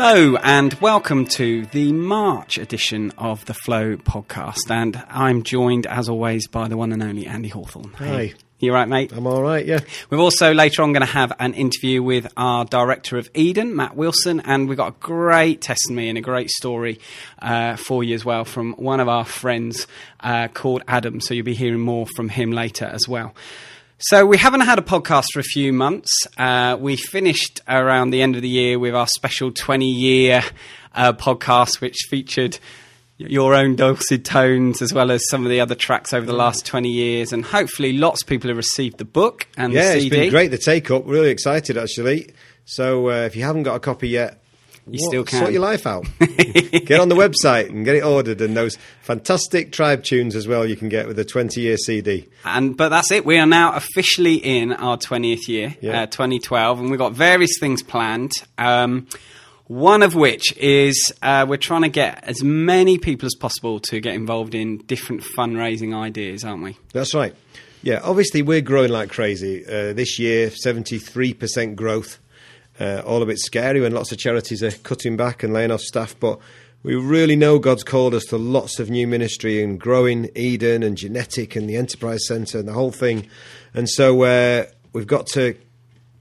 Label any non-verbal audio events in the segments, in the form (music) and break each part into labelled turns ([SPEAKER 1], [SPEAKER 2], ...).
[SPEAKER 1] Hello and welcome to the March edition of the Flow podcast. And I'm joined, as always, by the one and only Andy Hawthorne.
[SPEAKER 2] Hi.
[SPEAKER 1] You right, mate?
[SPEAKER 2] I'm all right, yeah.
[SPEAKER 1] We're also later on going to have an interview with our director of Eden, Matt Wilson, and we've got a great testimony and a great story uh, for you as well from one of our friends uh, called Adam. So you'll be hearing more from him later as well. So we haven't had a podcast for a few months. Uh, we finished around the end of the year with our special 20 year uh, podcast, which featured your own dulcet tones as well as some of the other tracks over the last 20 years. And hopefully lots of people have received the book and
[SPEAKER 2] Yeah,
[SPEAKER 1] the
[SPEAKER 2] it's
[SPEAKER 1] CD.
[SPEAKER 2] been great, the take up. Really excited, actually. So uh, if you haven't got a copy yet,
[SPEAKER 1] You
[SPEAKER 2] what-
[SPEAKER 1] still can.
[SPEAKER 2] Sort your life out. (laughs) get on the website and get it ordered. And those fantastic tribe tunes as well you can get with a 20 year CD.
[SPEAKER 1] And but that's it. We are now officially in our twentieth year,
[SPEAKER 2] Yeah.
[SPEAKER 1] uh, 2012, and we've got various things planned. Um, one of which is uh, we're trying to get as many people as possible to get involved in different fundraising ideas, aren't we?
[SPEAKER 2] That's right. Yeah, obviously we're growing like crazy. Uh, this year, 73% growth. Uh, all a bit scary when lots of charities are cutting back and laying off staff, but we really know God's called us to lots of new ministry and growing Eden and Genetik and the Enterprise Centre and the whole thing. And so uh, we've got to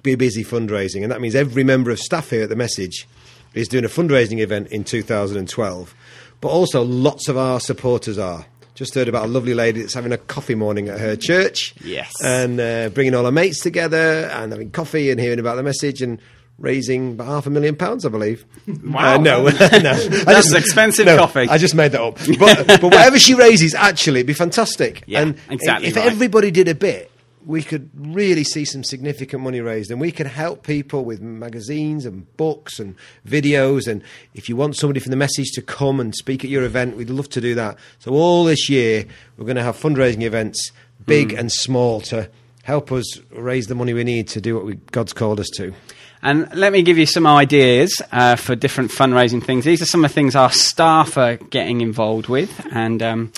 [SPEAKER 2] be busy fundraising, and that means every member of staff here at the Message is doing a fundraising event in 2012. But also, lots of our supporters are. Just heard about a lovely lady that's having a coffee morning at her church.
[SPEAKER 1] Yes.
[SPEAKER 2] And uh, bringing all her mates together and having coffee and hearing about the message and raising about half a million pounds, I believe.
[SPEAKER 1] Wow. (laughs)
[SPEAKER 2] Uh, no, (laughs) no. (laughs)
[SPEAKER 1] That's expensive
[SPEAKER 2] no,
[SPEAKER 1] coffee.
[SPEAKER 2] I just made that up. But, but whatever she raises, actually, it'd be fantastic.
[SPEAKER 1] Yeah,
[SPEAKER 2] and
[SPEAKER 1] exactly
[SPEAKER 2] If
[SPEAKER 1] right.
[SPEAKER 2] everybody did a bit, we could really see some significant money raised, and we could help people with magazines and books and videos. And if you want somebody from the message to come and speak at your event, we'd love to do that. So all this year, we're going to have fundraising events, big
[SPEAKER 1] Hmm.
[SPEAKER 2] and small, to help us raise the money we need to do what we, God's called us to.
[SPEAKER 1] And let me give you some ideas uh, for different fundraising things. These are some of the things our staff are getting involved with. And um,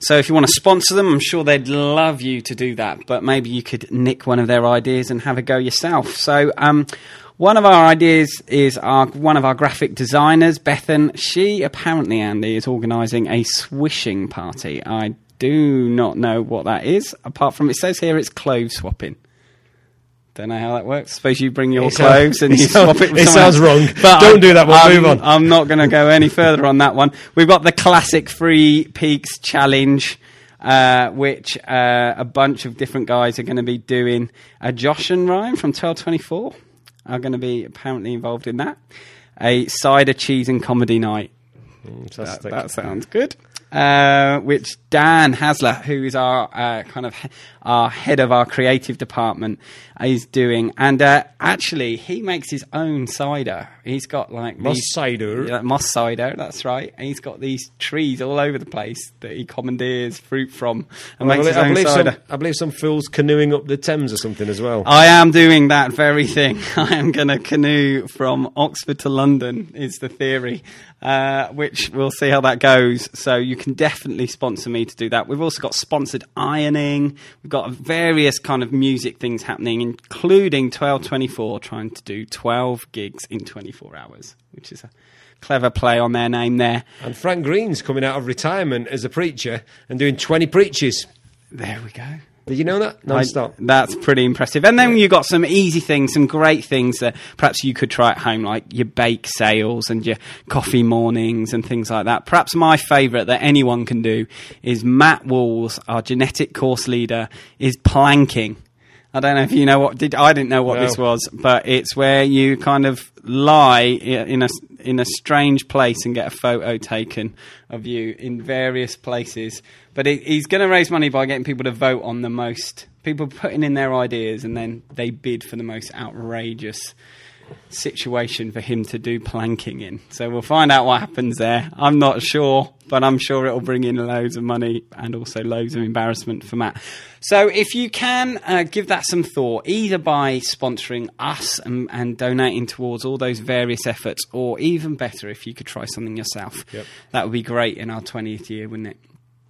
[SPEAKER 1] so if you want to sponsor them, I'm sure they'd love you to do that. But maybe you could nick one of their ideas and have a go yourself. So um, one of our ideas is our, one of our graphic designers, Bethan. She apparently, Andy, is organising a swishing party. I do not know what that is, apart from it says here it's clothes swapping. Don't know how that works. Suppose you bring your
[SPEAKER 2] It
[SPEAKER 1] clothes and (laughs) you swap it. With
[SPEAKER 2] it sounds
[SPEAKER 1] else.
[SPEAKER 2] wrong. Don't
[SPEAKER 1] I'm-
[SPEAKER 2] do that, we'll
[SPEAKER 1] I'm,
[SPEAKER 2] move on.
[SPEAKER 1] I'm not going to go any further on that one. We've got the classic Three Peaks Challenge, uh, which uh, a bunch of different guys are going to be doing. Uh, Josh and Ryan from 1224 are going to be apparently involved in that. A cider, cheese, and comedy night. That, that sounds good. Uh, which Dan Hasler, who is our uh, kind of our head of our creative department, is doing, and uh, actually he makes his own cider. He's got like
[SPEAKER 2] Moss
[SPEAKER 1] these-
[SPEAKER 2] cider.
[SPEAKER 1] yeah, moss cider. That's right. And he's got these trees all over the place that he commandeers fruit from and
[SPEAKER 2] I
[SPEAKER 1] makes
[SPEAKER 2] believe,
[SPEAKER 1] his own
[SPEAKER 2] believe
[SPEAKER 1] cider.
[SPEAKER 2] some, I believe some fools canoeing up the Thames or something as well.
[SPEAKER 1] I am doing that very thing. (laughs) I am going to canoe from Oxford to London, is the theory, uh, which we'll see how that goes. So you can definitely sponsor me to do that. We've also got sponsored ironing. We've got various kind of music things happening, including 1224 trying to do 12 gigs in 24 hours, which is a clever play on their name there.
[SPEAKER 2] And Frank Green's coming out of retirement as a preacher and doing 20 preaches.
[SPEAKER 1] There we go.
[SPEAKER 2] Did you know that? Non-stop.
[SPEAKER 1] I- that's pretty impressive. And then you've got some easy things, some great things that perhaps you could try at home, like your bake sales and your coffee mornings and things like that. Perhaps my favourite that anyone can do is Matt Walls, our Genetik course leader, is planking. I don't know if you know what did I didn't know what
[SPEAKER 2] No.
[SPEAKER 1] this was, but it's where you kind of lie in a in a strange place and get a photo taken of you in various places. But it, he's going to raise money by getting people to vote on the most people putting in their ideas, and then they bid for the most outrageous situation for him to do planking in. So we'll find out what happens there. I'm not sure, but I'm sure it'll bring in loads of money and also loads of embarrassment for Matt. So if you can uh, give that some thought, either by sponsoring us and, and donating towards all those various efforts, or even better, if you could try something yourself,
[SPEAKER 2] Yep.
[SPEAKER 1] that would be great in our 20th year, wouldn't it?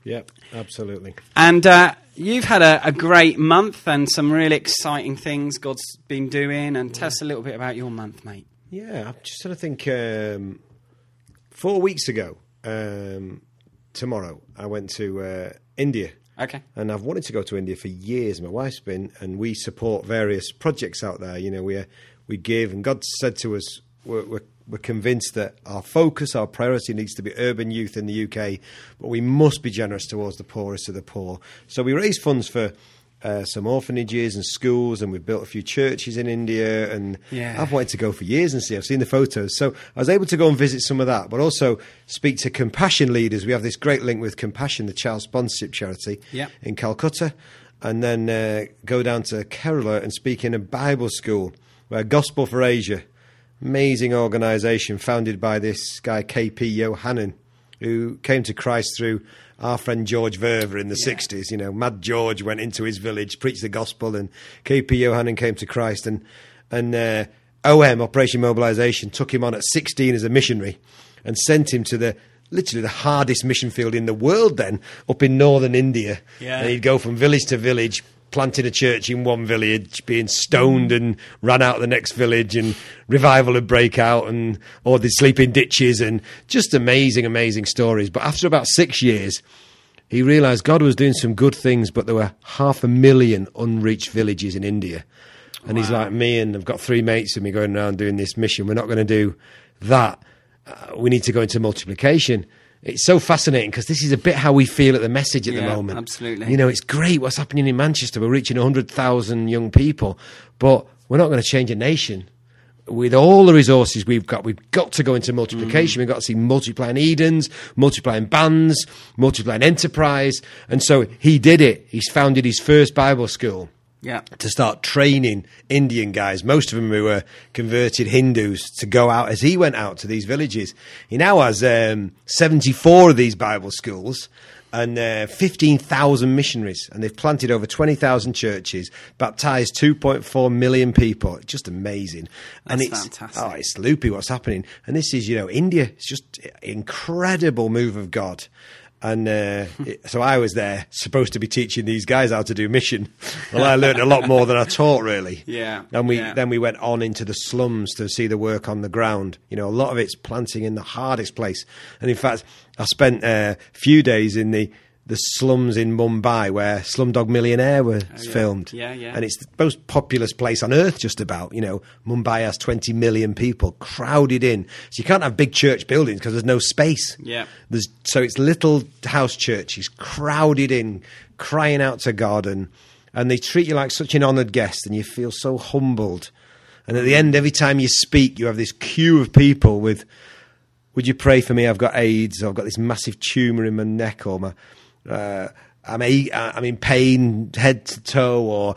[SPEAKER 2] Yep, absolutely.
[SPEAKER 1] And uh, you've had a, a great month and some really exciting things God's been doing. And tell us a little bit about your month, mate.
[SPEAKER 2] Yeah, I'm just trying to think. Um, four weeks ago, um, tomorrow, I went to uh, India.
[SPEAKER 1] Okay.
[SPEAKER 2] And I've wanted to go to India for years. My wife's been, and we support various projects out there. You know, we uh, we give, and God said to us, we're, we're, we're convinced that our focus, our priority needs to be urban youth in the UK, but we must be generous towards the poorest of the poor. So we raise funds for uh, some orphanages and schools, and we've built a few churches in India. And
[SPEAKER 1] Yeah.
[SPEAKER 2] I've wanted to go for years and see. I've seen the photos, so I was able to go and visit some of that, but also speak to compassion leaders. We have this great link with Compassion, the child sponsorship charity
[SPEAKER 1] Yeah.
[SPEAKER 2] in Calcutta, and then uh, go down to Kerala and speak in a Bible school where Gospel for Asia, amazing organisation founded by this guy KP Yohannan, who came to Christ through our friend George Verwer in the
[SPEAKER 1] Yeah.
[SPEAKER 2] 60s. You know, Mad George went into his village, preached the gospel, and KP Yohannan came to Christ. And, and uh, OM, Operation Mobilisation, took him on at 16 as a missionary and sent him to the literally the hardest mission field in the world then, up in northern India.
[SPEAKER 1] Yeah.
[SPEAKER 2] And he'd go from village to village, planting a church in one village, being stoned and run out of the next village, and revival would break out, and or they'd sleep in ditches, and just amazing, amazing stories. But after about six years, he realised God was doing some good things, but there were half a million unreached villages in India. And he's like me, and I've got three mates with me going around doing this mission. We're not going to do that. Uh, we need to go into multiplication. It's so fascinating because this is a bit how we feel at the message at the moment.
[SPEAKER 1] absolutely.
[SPEAKER 2] You know, it's great what's happening in Manchester. We're reaching 100,000 young people, but we're not going to change a nation. With all the resources we've got, we've got to go into multiplication. Mm. We've got to see multiplying Edens, multiplying bands, multiplying enterprise. And so he did it. He's founded his first Bible school
[SPEAKER 1] Yeah.
[SPEAKER 2] to start training Indian guys, most of them who were converted Hindus, to go out as he went out to these villages. He now has um, 74 of these Bible schools and uh, 15,000 missionaries, and they've planted over 20,000 churches, baptized 2.4 million people. Just amazing. and
[SPEAKER 1] That's
[SPEAKER 2] it's,
[SPEAKER 1] fantastic.
[SPEAKER 2] Oh, it's loopy what's happening. And this is, you know, India. It's just incredible move of God. And uh, it- so I was there, supposed to be teaching these guys how to do mission. Well, I learned a lot more than I taught, really.
[SPEAKER 1] Yeah,
[SPEAKER 2] And we
[SPEAKER 1] yeah.
[SPEAKER 2] then we went on into the slums to see the work on the ground. You know, a lot of it's planting in the hardest place. And in fact, I spent a few days in the the slums in Mumbai where Slumdog Millionaire was
[SPEAKER 1] Oh, yeah.
[SPEAKER 2] filmed.
[SPEAKER 1] Yeah, yeah.
[SPEAKER 2] And it's the most populous place on earth, just about. You know, Mumbai has 20 million people crowded in. So you can't have big church buildings because there's no space.
[SPEAKER 1] Yeah.
[SPEAKER 2] There's, so it's little house churches crowded in, crying out to God, and, and they treat you like such an honoured guest, and you feel so humbled. And at the end, every time you speak, you have this queue of people with, would you pray for me? I've got AIDS, or I've got this massive tumour in my neck, or my, uh, I'm, a, uh, I'm in pain head to toe, or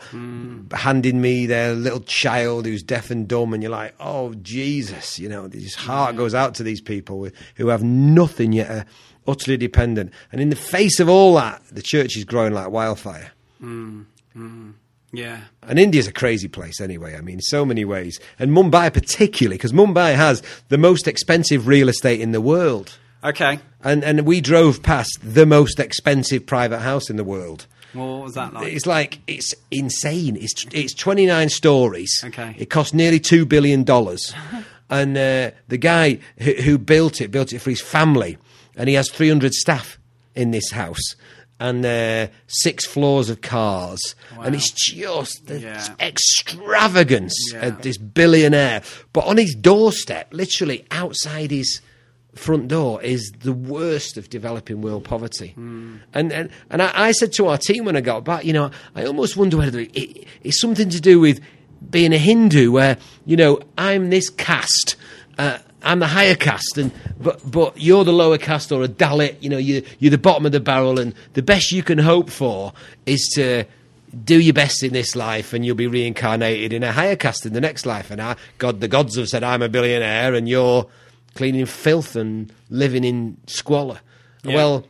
[SPEAKER 2] handing me their little child who's deaf and dumb, and you're like, oh, Jesus, you know, his heart goes out to these people with, who have nothing yet are utterly dependent. And in the face of all that, the church is growing like wildfire. Hmm. Hmm.
[SPEAKER 1] Yeah.
[SPEAKER 2] And India's a crazy place anyway. I mean, so many ways. And Mumbai particularly, because Mumbai has the most expensive real estate in the world.
[SPEAKER 1] Okay.
[SPEAKER 2] And and we drove past the most expensive private house in the world.
[SPEAKER 1] Well, what was that like?
[SPEAKER 2] It's like it's insane. It's it's 29 stories.
[SPEAKER 1] Okay.
[SPEAKER 2] It cost nearly 2 billion dollars. (laughs) and uh, the guy who, who built it built it for his family and he has 300 staff in this house. And uh, six floors of cars, and it's just the
[SPEAKER 1] Yeah.
[SPEAKER 2] extravagance
[SPEAKER 1] Yeah.
[SPEAKER 2] of this billionaire. But on his doorstep, literally outside his front door, is the worst of developing world poverty. And and, and I, I said to our team when I got back, you know, I almost wonder whether it, it's something to do with being a Hindu, where you know I'm this caste. Uh, I'm the higher caste, and but but you're the lower caste or a Dalit. You know, you you're the bottom of the barrel, and the best you can hope for is to do your best in this life and you'll be reincarnated in a higher caste in the next life. And I, God, the gods have said, I'm a billionaire and you're cleaning filth and living in squalor.
[SPEAKER 1] Yeah.
[SPEAKER 2] Well,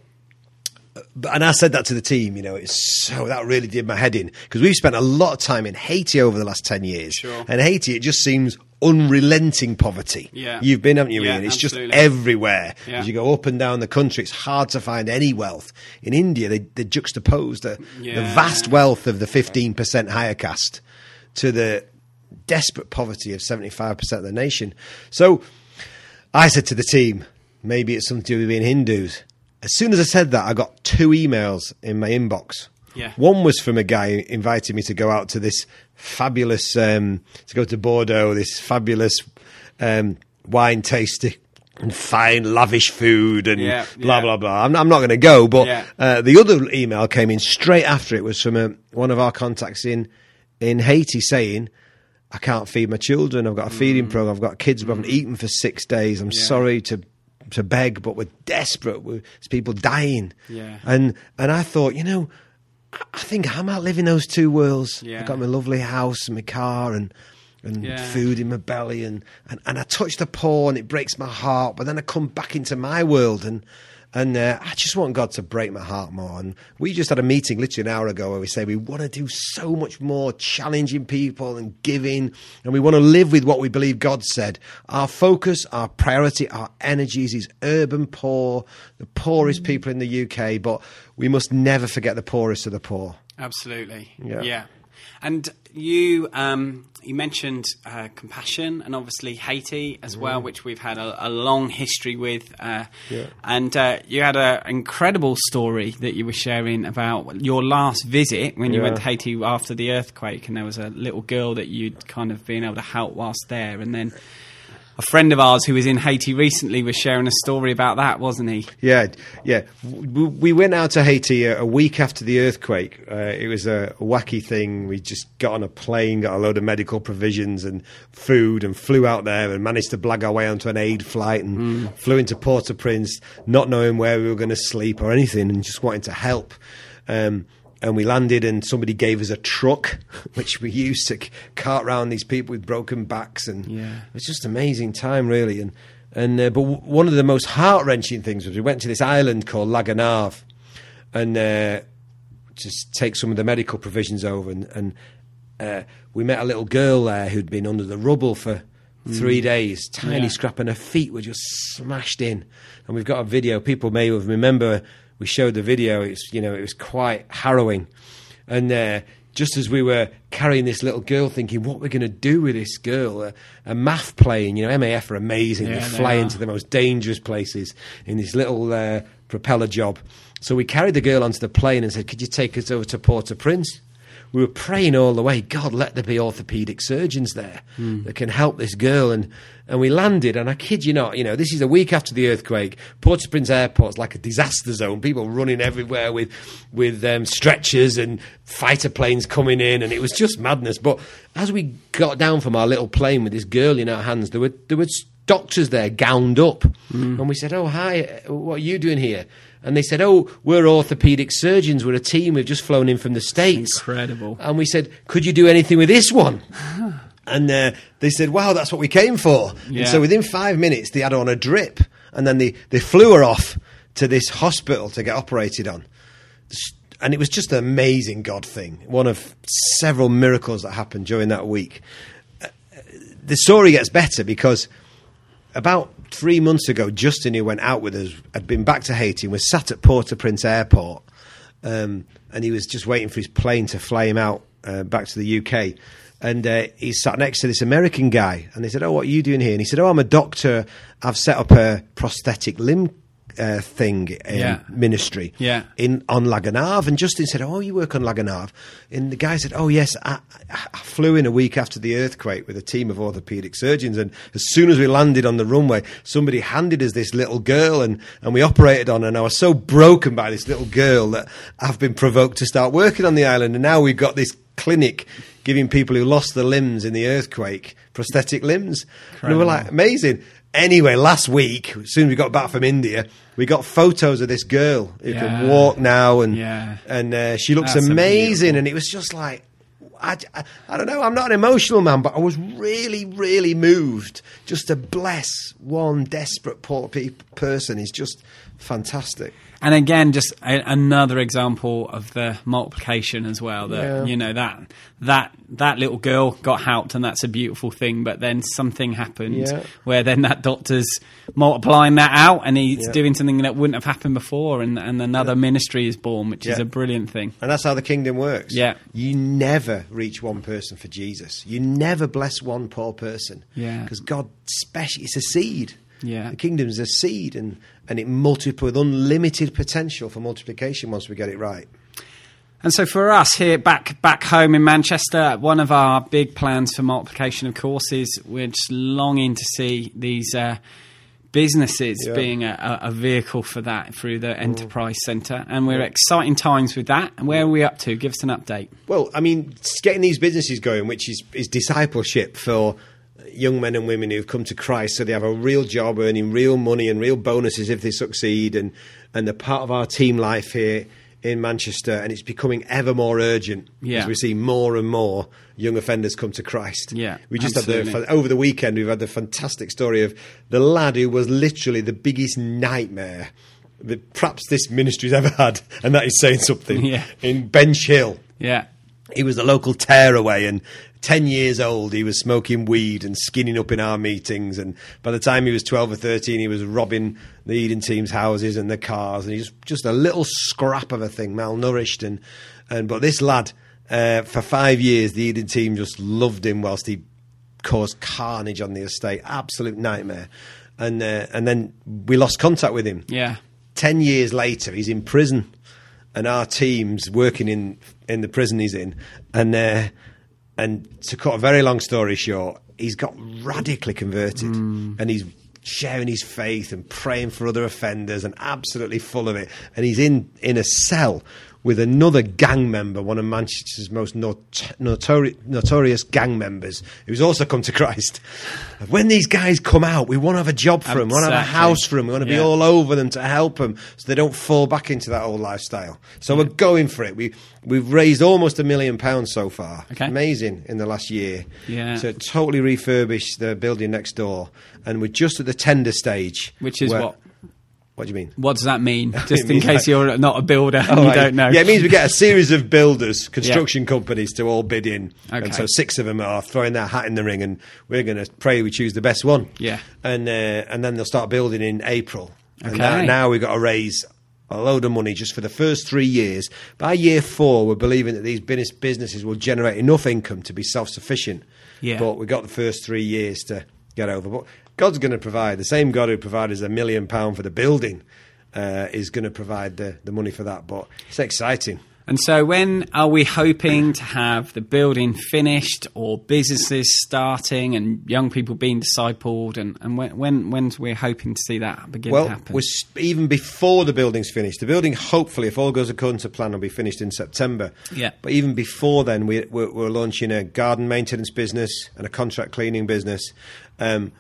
[SPEAKER 2] and I said that to the team, you know, it's so that really did my head in because we've spent a lot of time in Haiti over the last 10 years.
[SPEAKER 1] Sure.
[SPEAKER 2] And Haiti, it just seems unrelenting poverty.
[SPEAKER 1] Yeah.
[SPEAKER 2] You've been, haven't you,
[SPEAKER 1] Yeah,
[SPEAKER 2] Ian? It's
[SPEAKER 1] absolutely.
[SPEAKER 2] just everywhere.
[SPEAKER 1] Yeah.
[SPEAKER 2] As you go up and down the country, it's hard to find any wealth. In India, they, they juxtapose the, the vast wealth of the 15% higher caste to the desperate poverty of 75% of the nation. So I said to the team, maybe it's something to do with being Hindus. As soon as I said that, I got two emails in my inbox.
[SPEAKER 1] Yeah.
[SPEAKER 2] One was from a guy inviting me to go out to this fabulous, um, to go to Bordeaux, this fabulous um, wine tasting and fine, lavish food and
[SPEAKER 1] Yeah,
[SPEAKER 2] blah,
[SPEAKER 1] yeah.
[SPEAKER 2] blah, blah. I'm, I'm not going to go, but
[SPEAKER 1] Yeah.
[SPEAKER 2] uh, the other email came in straight after it was from a, one of our contacts in, in Haiti saying, I can't feed my children. I've got a feeding
[SPEAKER 1] Mm.
[SPEAKER 2] program. I've got kids who haven't eaten for six days. I'm sorry to to beg, but we're desperate. We're, there's people dying.
[SPEAKER 1] Yeah.
[SPEAKER 2] And and I thought, you know, I- I think I'm outliving those two worlds.
[SPEAKER 1] Yeah.
[SPEAKER 2] I've got my lovely house and my car and and
[SPEAKER 1] Yeah.
[SPEAKER 2] food in my belly and, and, and I touch the poor and it breaks my heart. But then I come back into my world and and uh, I just want God to break my heart more. And we just had a meeting literally an hour ago where we say we want to do so much more, challenging people and giving, and we want to live with what we believe God said. Our focus, our priority, our energies is urban poor, the poorest people in the UK, but we must never forget the poorest of the poor.
[SPEAKER 1] Absolutely.
[SPEAKER 2] Yeah.
[SPEAKER 1] Yeah. And you um, you mentioned uh, compassion and obviously Haiti as well, which we've had a, a long history with. Uh,
[SPEAKER 2] Yeah.
[SPEAKER 1] And uh, you had an incredible story that you were sharing about your last visit when you
[SPEAKER 2] Yeah.
[SPEAKER 1] went to Haiti after the earthquake, and there was a little girl that you'd kind of been able to help whilst there, and then. A friend of ours who was in Haiti recently was sharing a story about that, wasn't he?
[SPEAKER 2] Yeah, yeah. We went out to Haiti a week after the earthquake. Uh, it was a wacky thing. We just got on a plane, got a load of medical provisions and food, and flew out there and managed to blag our way onto an aid flight and flew into Port-au-Prince, not knowing where we were going to sleep or anything, and just wanting to help. Um, and we landed, and somebody gave us a truck, (laughs) which we used to cart round these people with broken backs, and
[SPEAKER 1] Yeah.
[SPEAKER 2] it was just an amazing time, really. And and uh, but w- one of the most heart wrenching things was we went to this island called La Gonâve, and uh, just take some of the medical provisions over, and, and uh, we met a little girl there who'd been under the rubble for three days, tiny
[SPEAKER 1] Yeah.
[SPEAKER 2] scrap, and her feet were just smashed in. And we've got a video. People may remember we showed the video. It's you know it was quite harrowing, and. Uh, just as we were carrying this little girl, thinking, what we're going to do with this girl, a, a MAF plane, you know, MAF are amazing.
[SPEAKER 1] Yeah,
[SPEAKER 2] they
[SPEAKER 1] they
[SPEAKER 2] fly
[SPEAKER 1] are.
[SPEAKER 2] into the most dangerous places in this little uh, propeller job. So we carried the girl onto the plane and said, could you take us over to Port-au-Prince? We were praying all the way, God, let there be orthopedic surgeons there that can help this girl. And, and we landed, and I kid you not, you know, this is a week after the earthquake. Port-au-Prince airport's like a disaster zone. People running everywhere with, with um, stretchers and fighter planes coming in, and it was just madness. But as we got down from our little plane with this girl in our hands, there were, there were doctors there gowned up. And we said, Oh, hi, what are you doing here? And they said, Oh, we're orthopedic surgeons. We're a team. We've just flown in from the States.
[SPEAKER 1] Incredible.
[SPEAKER 2] And we said, Could you do anything with this one? (laughs) And uh, they said, Wow, that's what we came for.
[SPEAKER 1] Yeah.
[SPEAKER 2] And so within five minutes, they had her on a drip. And then they, they flew her off to this hospital to get operated on. And it was just an amazing God thing. One of several miracles that happened during that week. Uh, the story gets better because about three months ago, Justin, who went out with us, had been back to Haiti and was sat at Port-au-Prince airport. Um, and he was just waiting for his plane to fly him out uh, back to the UK. And uh, he sat next to this American guy. And they said, Oh, what are you doing here? And he said, Oh, I'm a doctor. I've set up a prosthetic limb uh, thing um,
[SPEAKER 1] Yeah.
[SPEAKER 2] ministry
[SPEAKER 1] Yeah.
[SPEAKER 2] in on La Gonâve. And Justin said, "Oh, you work on La Gonâve?" And the guy said, "Oh, yes, I, I flew in a week after the earthquake with a team of orthopedic surgeons. And as soon as we landed on the runway, somebody handed us this little girl, and and we operated on her. And I was so broken by this little girl that I've been provoked to start working on the island. And now we've got this." Clinic giving people who lost their limbs in the earthquake prosthetic limbs. And we were like, amazing. Anyway, last week, as soon as we got back from India, we got photos of this girl who
[SPEAKER 1] Yeah.
[SPEAKER 2] can walk now, and
[SPEAKER 1] Yeah.
[SPEAKER 2] and uh, she looks
[SPEAKER 1] That's
[SPEAKER 2] amazing. And it was just like, I, I, I don't know, I'm not an emotional man, but I was really, really moved just to bless one desperate poor pe- person is just fantastic.
[SPEAKER 1] And again, just a, another example of the multiplication as well. That
[SPEAKER 2] Yeah.
[SPEAKER 1] you know that that that little girl got helped, and that's a beautiful thing. But then something happened
[SPEAKER 2] Yeah.
[SPEAKER 1] where then that doctor's multiplying that out, and he's
[SPEAKER 2] Yeah.
[SPEAKER 1] doing something that wouldn't have happened before, and, and another ministry is born, which is a brilliant thing.
[SPEAKER 2] And that's how the kingdom works.
[SPEAKER 1] Yeah.
[SPEAKER 2] You never reach one person for Jesus. You never bless one poor person.
[SPEAKER 1] Yeah.
[SPEAKER 2] Because God, special, it's a seed.
[SPEAKER 1] Yeah.
[SPEAKER 2] The kingdom's a seed and, and it multiplies with unlimited potential for multiplication once we get it right.
[SPEAKER 1] And so for us here back back home in Manchester, one of our big plans for multiplication, of course, is we're just longing to see these uh, businesses
[SPEAKER 2] Yeah.
[SPEAKER 1] being a, a vehicle for that through the enterprise centre, and we're exciting times with that. And where are we up to? Give us an update.
[SPEAKER 2] Well, I mean, getting these businesses going, which is, is discipleship for young men and women who've come to Christ, so they have a real job, earning real money and real bonuses if they succeed, and and they're part of our team life here in Manchester, and it's becoming ever more urgent
[SPEAKER 1] Yeah.
[SPEAKER 2] as we see more and more young offenders come to Christ.
[SPEAKER 1] Yeah,
[SPEAKER 2] we just
[SPEAKER 1] absolutely.
[SPEAKER 2] had the over the weekend. We've had the fantastic story of the lad who was literally the biggest nightmare that perhaps this ministry's ever had, and that is saying something. (laughs)
[SPEAKER 1] Yeah.
[SPEAKER 2] in Benchill
[SPEAKER 1] Yeah,
[SPEAKER 2] he was a local tearaway and 10 years old he was smoking weed and skinning up in our meetings and by the time he was 12 or 13 he was robbing the eden team's houses and the cars and he's just a little scrap of a thing malnourished and, and but this lad uh, for five years the eden team just loved him whilst he caused carnage on the estate. Absolute nightmare. And uh, and then we lost contact with him.
[SPEAKER 1] Yeah,
[SPEAKER 2] 10 years later, he's in prison, and our team's working in, in the prison he's in. And, uh, and to cut a very long story short, he's got radically converted, and he's sharing his faith and praying for other offenders and absolutely full of it. And he's in, in a cell with another gang member, one of Manchester's most not- notori- notorious gang members, who's also come to (laughs) Christ. When these guys come out, we want to have a job for them, we want to have a house for them, we want to
[SPEAKER 1] Yeah.
[SPEAKER 2] be all over them to help them so they don't fall back into that old lifestyle. So we're going for it. We we've raised almost a million pounds so far.
[SPEAKER 1] Okay.
[SPEAKER 2] Amazing in the last year.
[SPEAKER 1] Yeah.
[SPEAKER 2] So totally refurbish the building next door, and we're just at the tender stage.
[SPEAKER 1] which is what.
[SPEAKER 2] What do you mean?
[SPEAKER 1] What does that mean? (laughs) Just in case
[SPEAKER 2] like-
[SPEAKER 1] you're not a builder and
[SPEAKER 2] Oh,
[SPEAKER 1] you
[SPEAKER 2] right.
[SPEAKER 1] don't know.
[SPEAKER 2] Yeah, it means we get a series of builders, construction companies to all bid in.
[SPEAKER 1] Okay.
[SPEAKER 2] And so six of them are throwing their hat in the ring, and we're going to pray we choose the best one.
[SPEAKER 1] Yeah.
[SPEAKER 2] And, uh, and then they'll start building in April. And
[SPEAKER 1] Okay.
[SPEAKER 2] now, now we've got to raise a load of money just for the first three years. By year four, we're believing that these business- businesses will generate enough income to be self sufficient.
[SPEAKER 1] Yeah.
[SPEAKER 2] But we've got the first three years to get over. But God's going to provide. The same God who provided a million pound for the building uh, is going to provide the, the money for that. But it's exciting.
[SPEAKER 1] And so, when are we hoping to have the building finished, or businesses starting, and young people being discipled? And, and when when when's we're hoping to see that begin to
[SPEAKER 2] Well,
[SPEAKER 1] happen?
[SPEAKER 2] we're even before the building's finished. The building, hopefully, if all goes according to plan, will be finished in September.
[SPEAKER 1] Yeah.
[SPEAKER 2] But even before then, we, we're, we're launching a garden maintenance business and a contract cleaning business, um,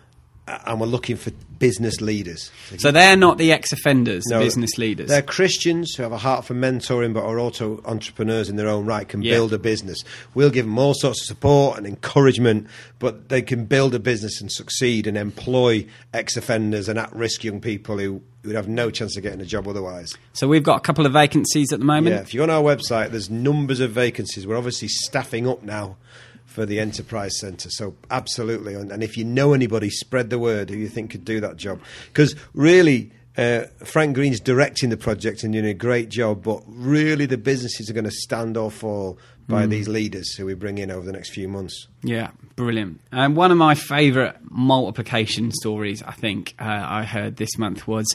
[SPEAKER 2] and we're looking for business leaders.
[SPEAKER 1] so they're not the ex-offenders,
[SPEAKER 2] No,
[SPEAKER 1] business leaders.
[SPEAKER 2] They're Christians who have a heart for mentoring, but are also entrepreneurs in their own right, can
[SPEAKER 1] Yeah.
[SPEAKER 2] build a business. We'll give them all sorts of support and encouragement, but they can build a business and succeed and employ ex offenders and at risk young people who would have no chance of getting a job otherwise.
[SPEAKER 1] So we've got a couple of vacancies at the moment.
[SPEAKER 2] Yeah, if you're on our website, there's numbers of vacancies. We're obviously staffing up now for the enterprise centre. So absolutely, and, and if you know anybody, spread the word who you think could do that job. Because really, uh, Frank Green's directing the project and doing a great job. But really, the businesses are going to stand or fall by these leaders who we bring in over the next few months.
[SPEAKER 1] Yeah, brilliant. And one of my favourite multiplication stories, I think, uh, I heard this month was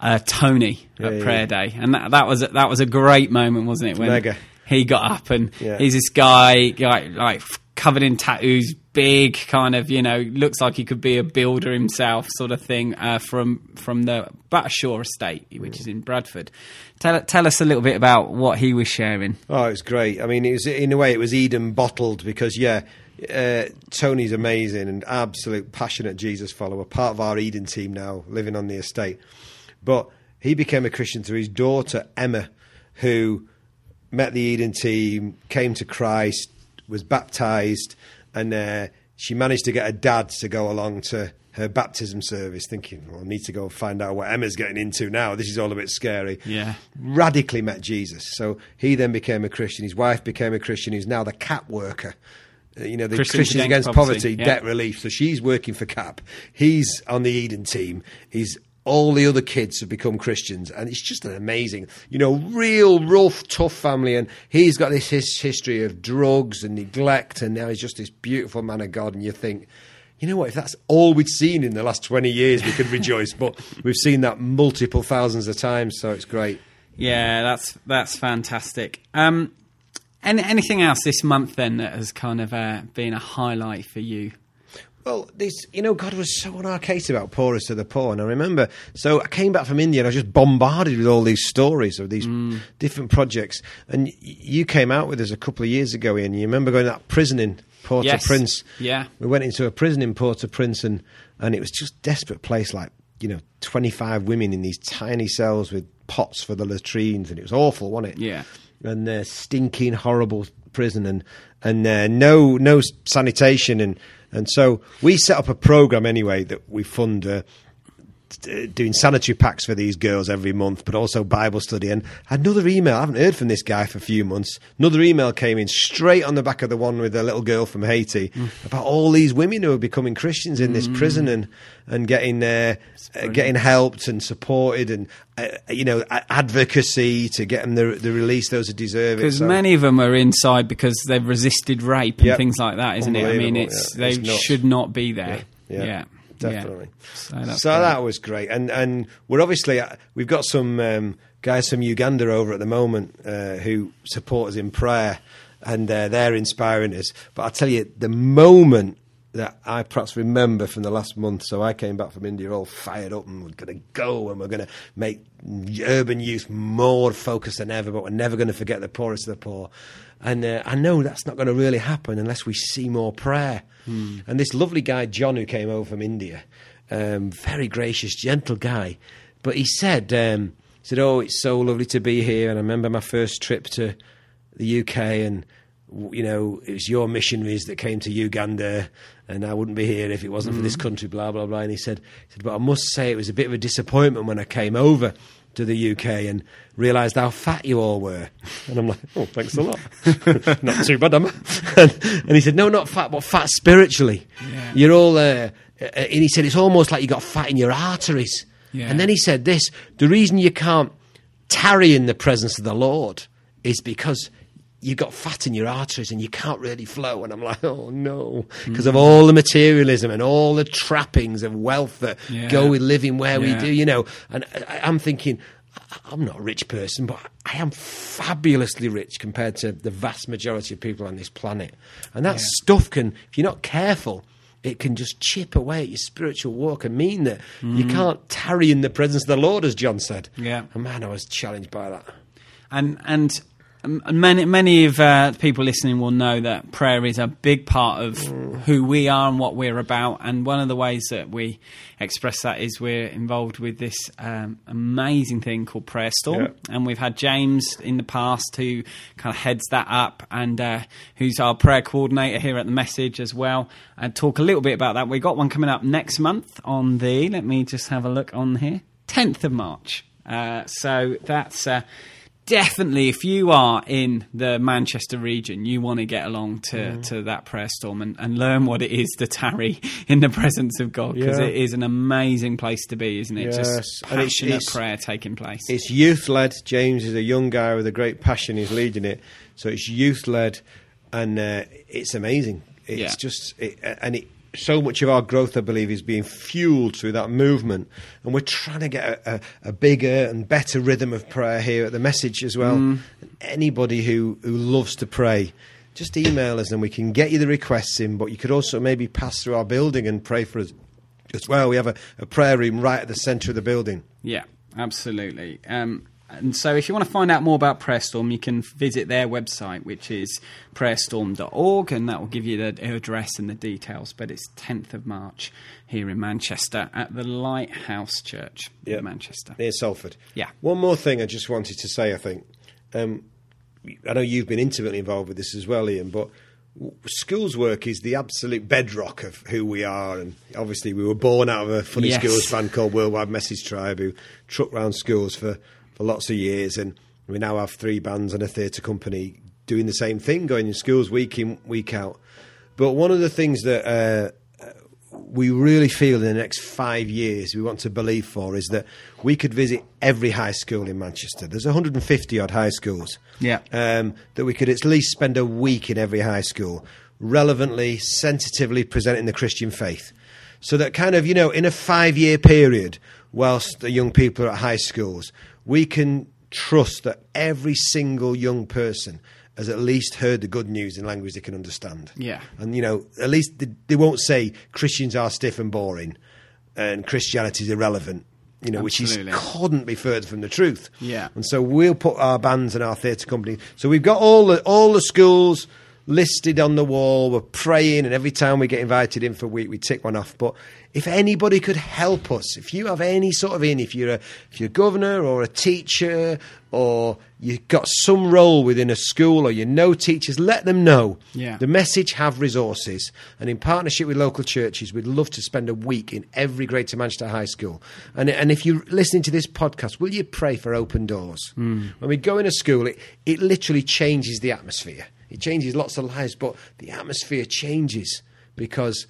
[SPEAKER 1] uh, Tony at
[SPEAKER 2] yeah,
[SPEAKER 1] Prayer Day, and that, that was a, that was a great moment, wasn't it? When
[SPEAKER 2] Mega.
[SPEAKER 1] he got up and
[SPEAKER 2] Yeah.
[SPEAKER 1] he's this guy, like, like covered in tattoos, big, kind of, you know, looks like he could be a builder himself, sort of thing, uh, from from the Buttershaw estate, which is in Bradford. Tell tell us a little bit about what he was sharing.
[SPEAKER 2] Oh, it was great. I mean, it was in a way it was Eden bottled because yeah, uh, Tony's amazing and absolute passionate Jesus follower, part of our Eden team now, living on the estate. But he became a Christian through his daughter Emma, who met the Eden team, came to Christ, was baptized, and uh, she managed to get her dad to go along to her baptism service, thinking, well, I need to go find out what Emma's getting into now. This is all a bit scary.
[SPEAKER 1] Yeah.
[SPEAKER 2] Radically met Jesus. So he then became a Christian. His wife became a Christian. He's now the CAP worker. Uh, You know, the
[SPEAKER 1] Christians
[SPEAKER 2] Christians,
[SPEAKER 1] Against
[SPEAKER 2] Against,
[SPEAKER 1] Poverty,
[SPEAKER 2] Poverty,
[SPEAKER 1] yeah.
[SPEAKER 2] debt relief. So she's working for CAP. He's on the Eden team. He's all the other kids have become Christians, and it's just an amazing, you know, real rough, tough family. And he's got this his history of drugs and neglect, and now he's just this beautiful man of God. And you think, you know what? If that's all we'd seen in the last twenty years, we could (laughs) rejoice. But we've seen that multiple thousands of times, so it's great.
[SPEAKER 1] Yeah, that's that's fantastic. Um, any, anything else this month then that has kind of uh, been a highlight for you?
[SPEAKER 2] Well, this, you know, God was so on our case about poorest to the poor. And I remember, so I came back from India and I was just bombarded with all these stories of these different projects. And y- you came out with us a couple of years ago, Ian. You remember going to that prison in Port-au-Prince?
[SPEAKER 1] Yeah.
[SPEAKER 2] We went into a prison in Port-au-Prince and, and it was just a desperate place, like, you know, 25 women in these tiny cells with pots for the latrines. And it was awful, wasn't it?
[SPEAKER 1] Yeah.
[SPEAKER 2] and uh, stinking, horrible prison, and and uh, no no sanitation, and and so we set up a program anyway that we fund. Uh, t- Doing sanitary packs for these girls every month, but also Bible study. And another email, I haven't heard from this guy for a few months. Another email came in straight on the back of the one with the little girl from Haiti about all these women who are becoming Christians in this prison and, and getting, uh, uh, getting helped and supported and, uh, you know, advocacy to get them the, the release those who deserve it.
[SPEAKER 1] Because
[SPEAKER 2] So-
[SPEAKER 1] many of them are inside because they've resisted rape and
[SPEAKER 2] Yep.
[SPEAKER 1] things like that, isn't it? I mean, it's
[SPEAKER 2] yeah.
[SPEAKER 1] they
[SPEAKER 2] It's
[SPEAKER 1] should not be there.
[SPEAKER 2] Yeah,
[SPEAKER 1] yeah.
[SPEAKER 2] Definitely.
[SPEAKER 1] So,
[SPEAKER 2] so that was great, and and we're obviously uh, we've got some um, guys from Uganda over at the moment uh, who support us in prayer, and uh, they're inspiring us. But I tell you, the moment that I perhaps remember from the last month, so I came back from India all fired up, and we're going to go, and we're going to make urban youth more focused than ever, but we're never going to forget the poorest of the poor. And uh, I know that's not going to really happen unless we see more prayer. And this lovely guy, John, who came over from India, um, very gracious, gentle guy, but he said, um, he said, "Oh, it's so lovely to be here." And I remember my first trip to the UK, and you know, it was your missionaries that came to Uganda, and I wouldn't be here if it wasn't for this country. Blah blah blah. And he said, he said, "But I must say, it was a bit of a disappointment when I came over." To the UK and realised how fat you all were, and I'm like, oh, thanks a lot. (laughs) not too bad, am I? and, and he said, no, not fat, but fat spiritually.
[SPEAKER 1] Yeah.
[SPEAKER 2] You're all, uh, uh, and he said, it's almost like you got fat in your arteries.
[SPEAKER 1] Yeah.
[SPEAKER 2] And then he said this the reason you can't tarry in the presence of the Lord is because you got fat in your arteries and you can't really flow. And I'm like, oh no, hmm. because of all the materialism and all the trappings of wealth that
[SPEAKER 1] Yeah.
[SPEAKER 2] go with living where we do, you know. And I, I'm thinking, I'm not a rich person, but I am fabulously rich compared to the vast majority of people on this planet. And that stuff can, if you're not careful, it can just chip away at your spiritual walk and mean that you hmm. can't tarry in the presence of the Lord, as John said.
[SPEAKER 1] Yeah.
[SPEAKER 2] And man, I was challenged by that.
[SPEAKER 1] and and many many of uh, people listening will know that prayer is a big part of who we are and what we're about. And one of the ways that we express that is we're involved with this um, amazing thing called Prayer Storm,
[SPEAKER 2] Yeah.
[SPEAKER 1] and we've had James in the past who kind of heads that up and uh, who's our prayer coordinator here at the Message as well. And talk a little bit about that. We've got one coming up next month on the. Let me just have a look on here. 10th of March. Uh, so that's uh, definitely if you are in the Manchester region, you want to get along to,
[SPEAKER 2] Mm.
[SPEAKER 1] to that prayer storm and, and learn what it is to tarry in the presence of God because
[SPEAKER 2] Yeah.
[SPEAKER 1] it is an amazing place to be, isn't it?
[SPEAKER 2] Yes.
[SPEAKER 1] Just
[SPEAKER 2] And it's-
[SPEAKER 1] passionate
[SPEAKER 2] it's-
[SPEAKER 1] prayer taking place.
[SPEAKER 2] It's youth led. James is a young guy with a great passion. He's leading it, so it's youth led, and uh, it's amazing. It's
[SPEAKER 1] Yeah.
[SPEAKER 2] just it, and it. So much of our growth, I believe, is being fueled through that movement, and we're trying to get a, a, a bigger and better rhythm of prayer here at the message as well.
[SPEAKER 1] Mm.
[SPEAKER 2] Anybody who, who loves to pray, just email us and we can get you the requests in. But you could also maybe pass through our building and pray for us as well. We have a, a prayer room right at the centre of the building.
[SPEAKER 1] Yeah, absolutely. Um, and so, if you want to find out more about Prayerstorm, you can visit their website, which is prayerstorm.org, and that will give you the address and the details. But it's 10th of March here in Manchester at the Lighthouse Church
[SPEAKER 2] Yeah.
[SPEAKER 1] in Manchester.
[SPEAKER 2] near Salford.
[SPEAKER 1] Yeah.
[SPEAKER 2] One more thing I just wanted to say. I think um, I know you've been intimately involved with this as well, Ian. But schools work is the absolute bedrock of who we are. And obviously, we were born out of a funny
[SPEAKER 1] Yes.
[SPEAKER 2] schools band called Worldwide Message Tribe who trucked round schools for, for lots of years. And we now have three bands and a theatre company doing the same thing, going in schools week in, week out. But one of the things that uh, we really feel in the next five years we want to believe for is that we could visit every high school in Manchester. There's 150 odd high schools.
[SPEAKER 1] Yeah.
[SPEAKER 2] Um, that we could at least spend a week in every high school, relevantly, sensitively presenting the Christian faith. So that kind of, you know, in a five year period, whilst the young people are at high schools, we can trust that every single young person has at least heard the good news in language they can understand.
[SPEAKER 1] Yeah.
[SPEAKER 2] And, you know, at least they, they won't say Christians are stiff and boring and Christianity is irrelevant, you know, which is couldn't be further from the truth.
[SPEAKER 1] Yeah.
[SPEAKER 2] And so we'll put our bands and our theatre company. So we've got all the, all the schools listed on the wall. We're praying, and every time we get invited in for a week, we tick one off. But if anybody could help us, if you have any sort of in, if you're a if you're a governor or a teacher or you've got some role within a school or you know teachers, let them know.
[SPEAKER 1] Yeah.
[SPEAKER 2] The message have resources, and in partnership with local churches, we'd love to spend a week in every Greater Manchester high school. And and if you're listening to this podcast, will you pray for open doors? Hmm. When we go in a school, it, it literally changes the atmosphere. It changes lots of lives, but the atmosphere changes because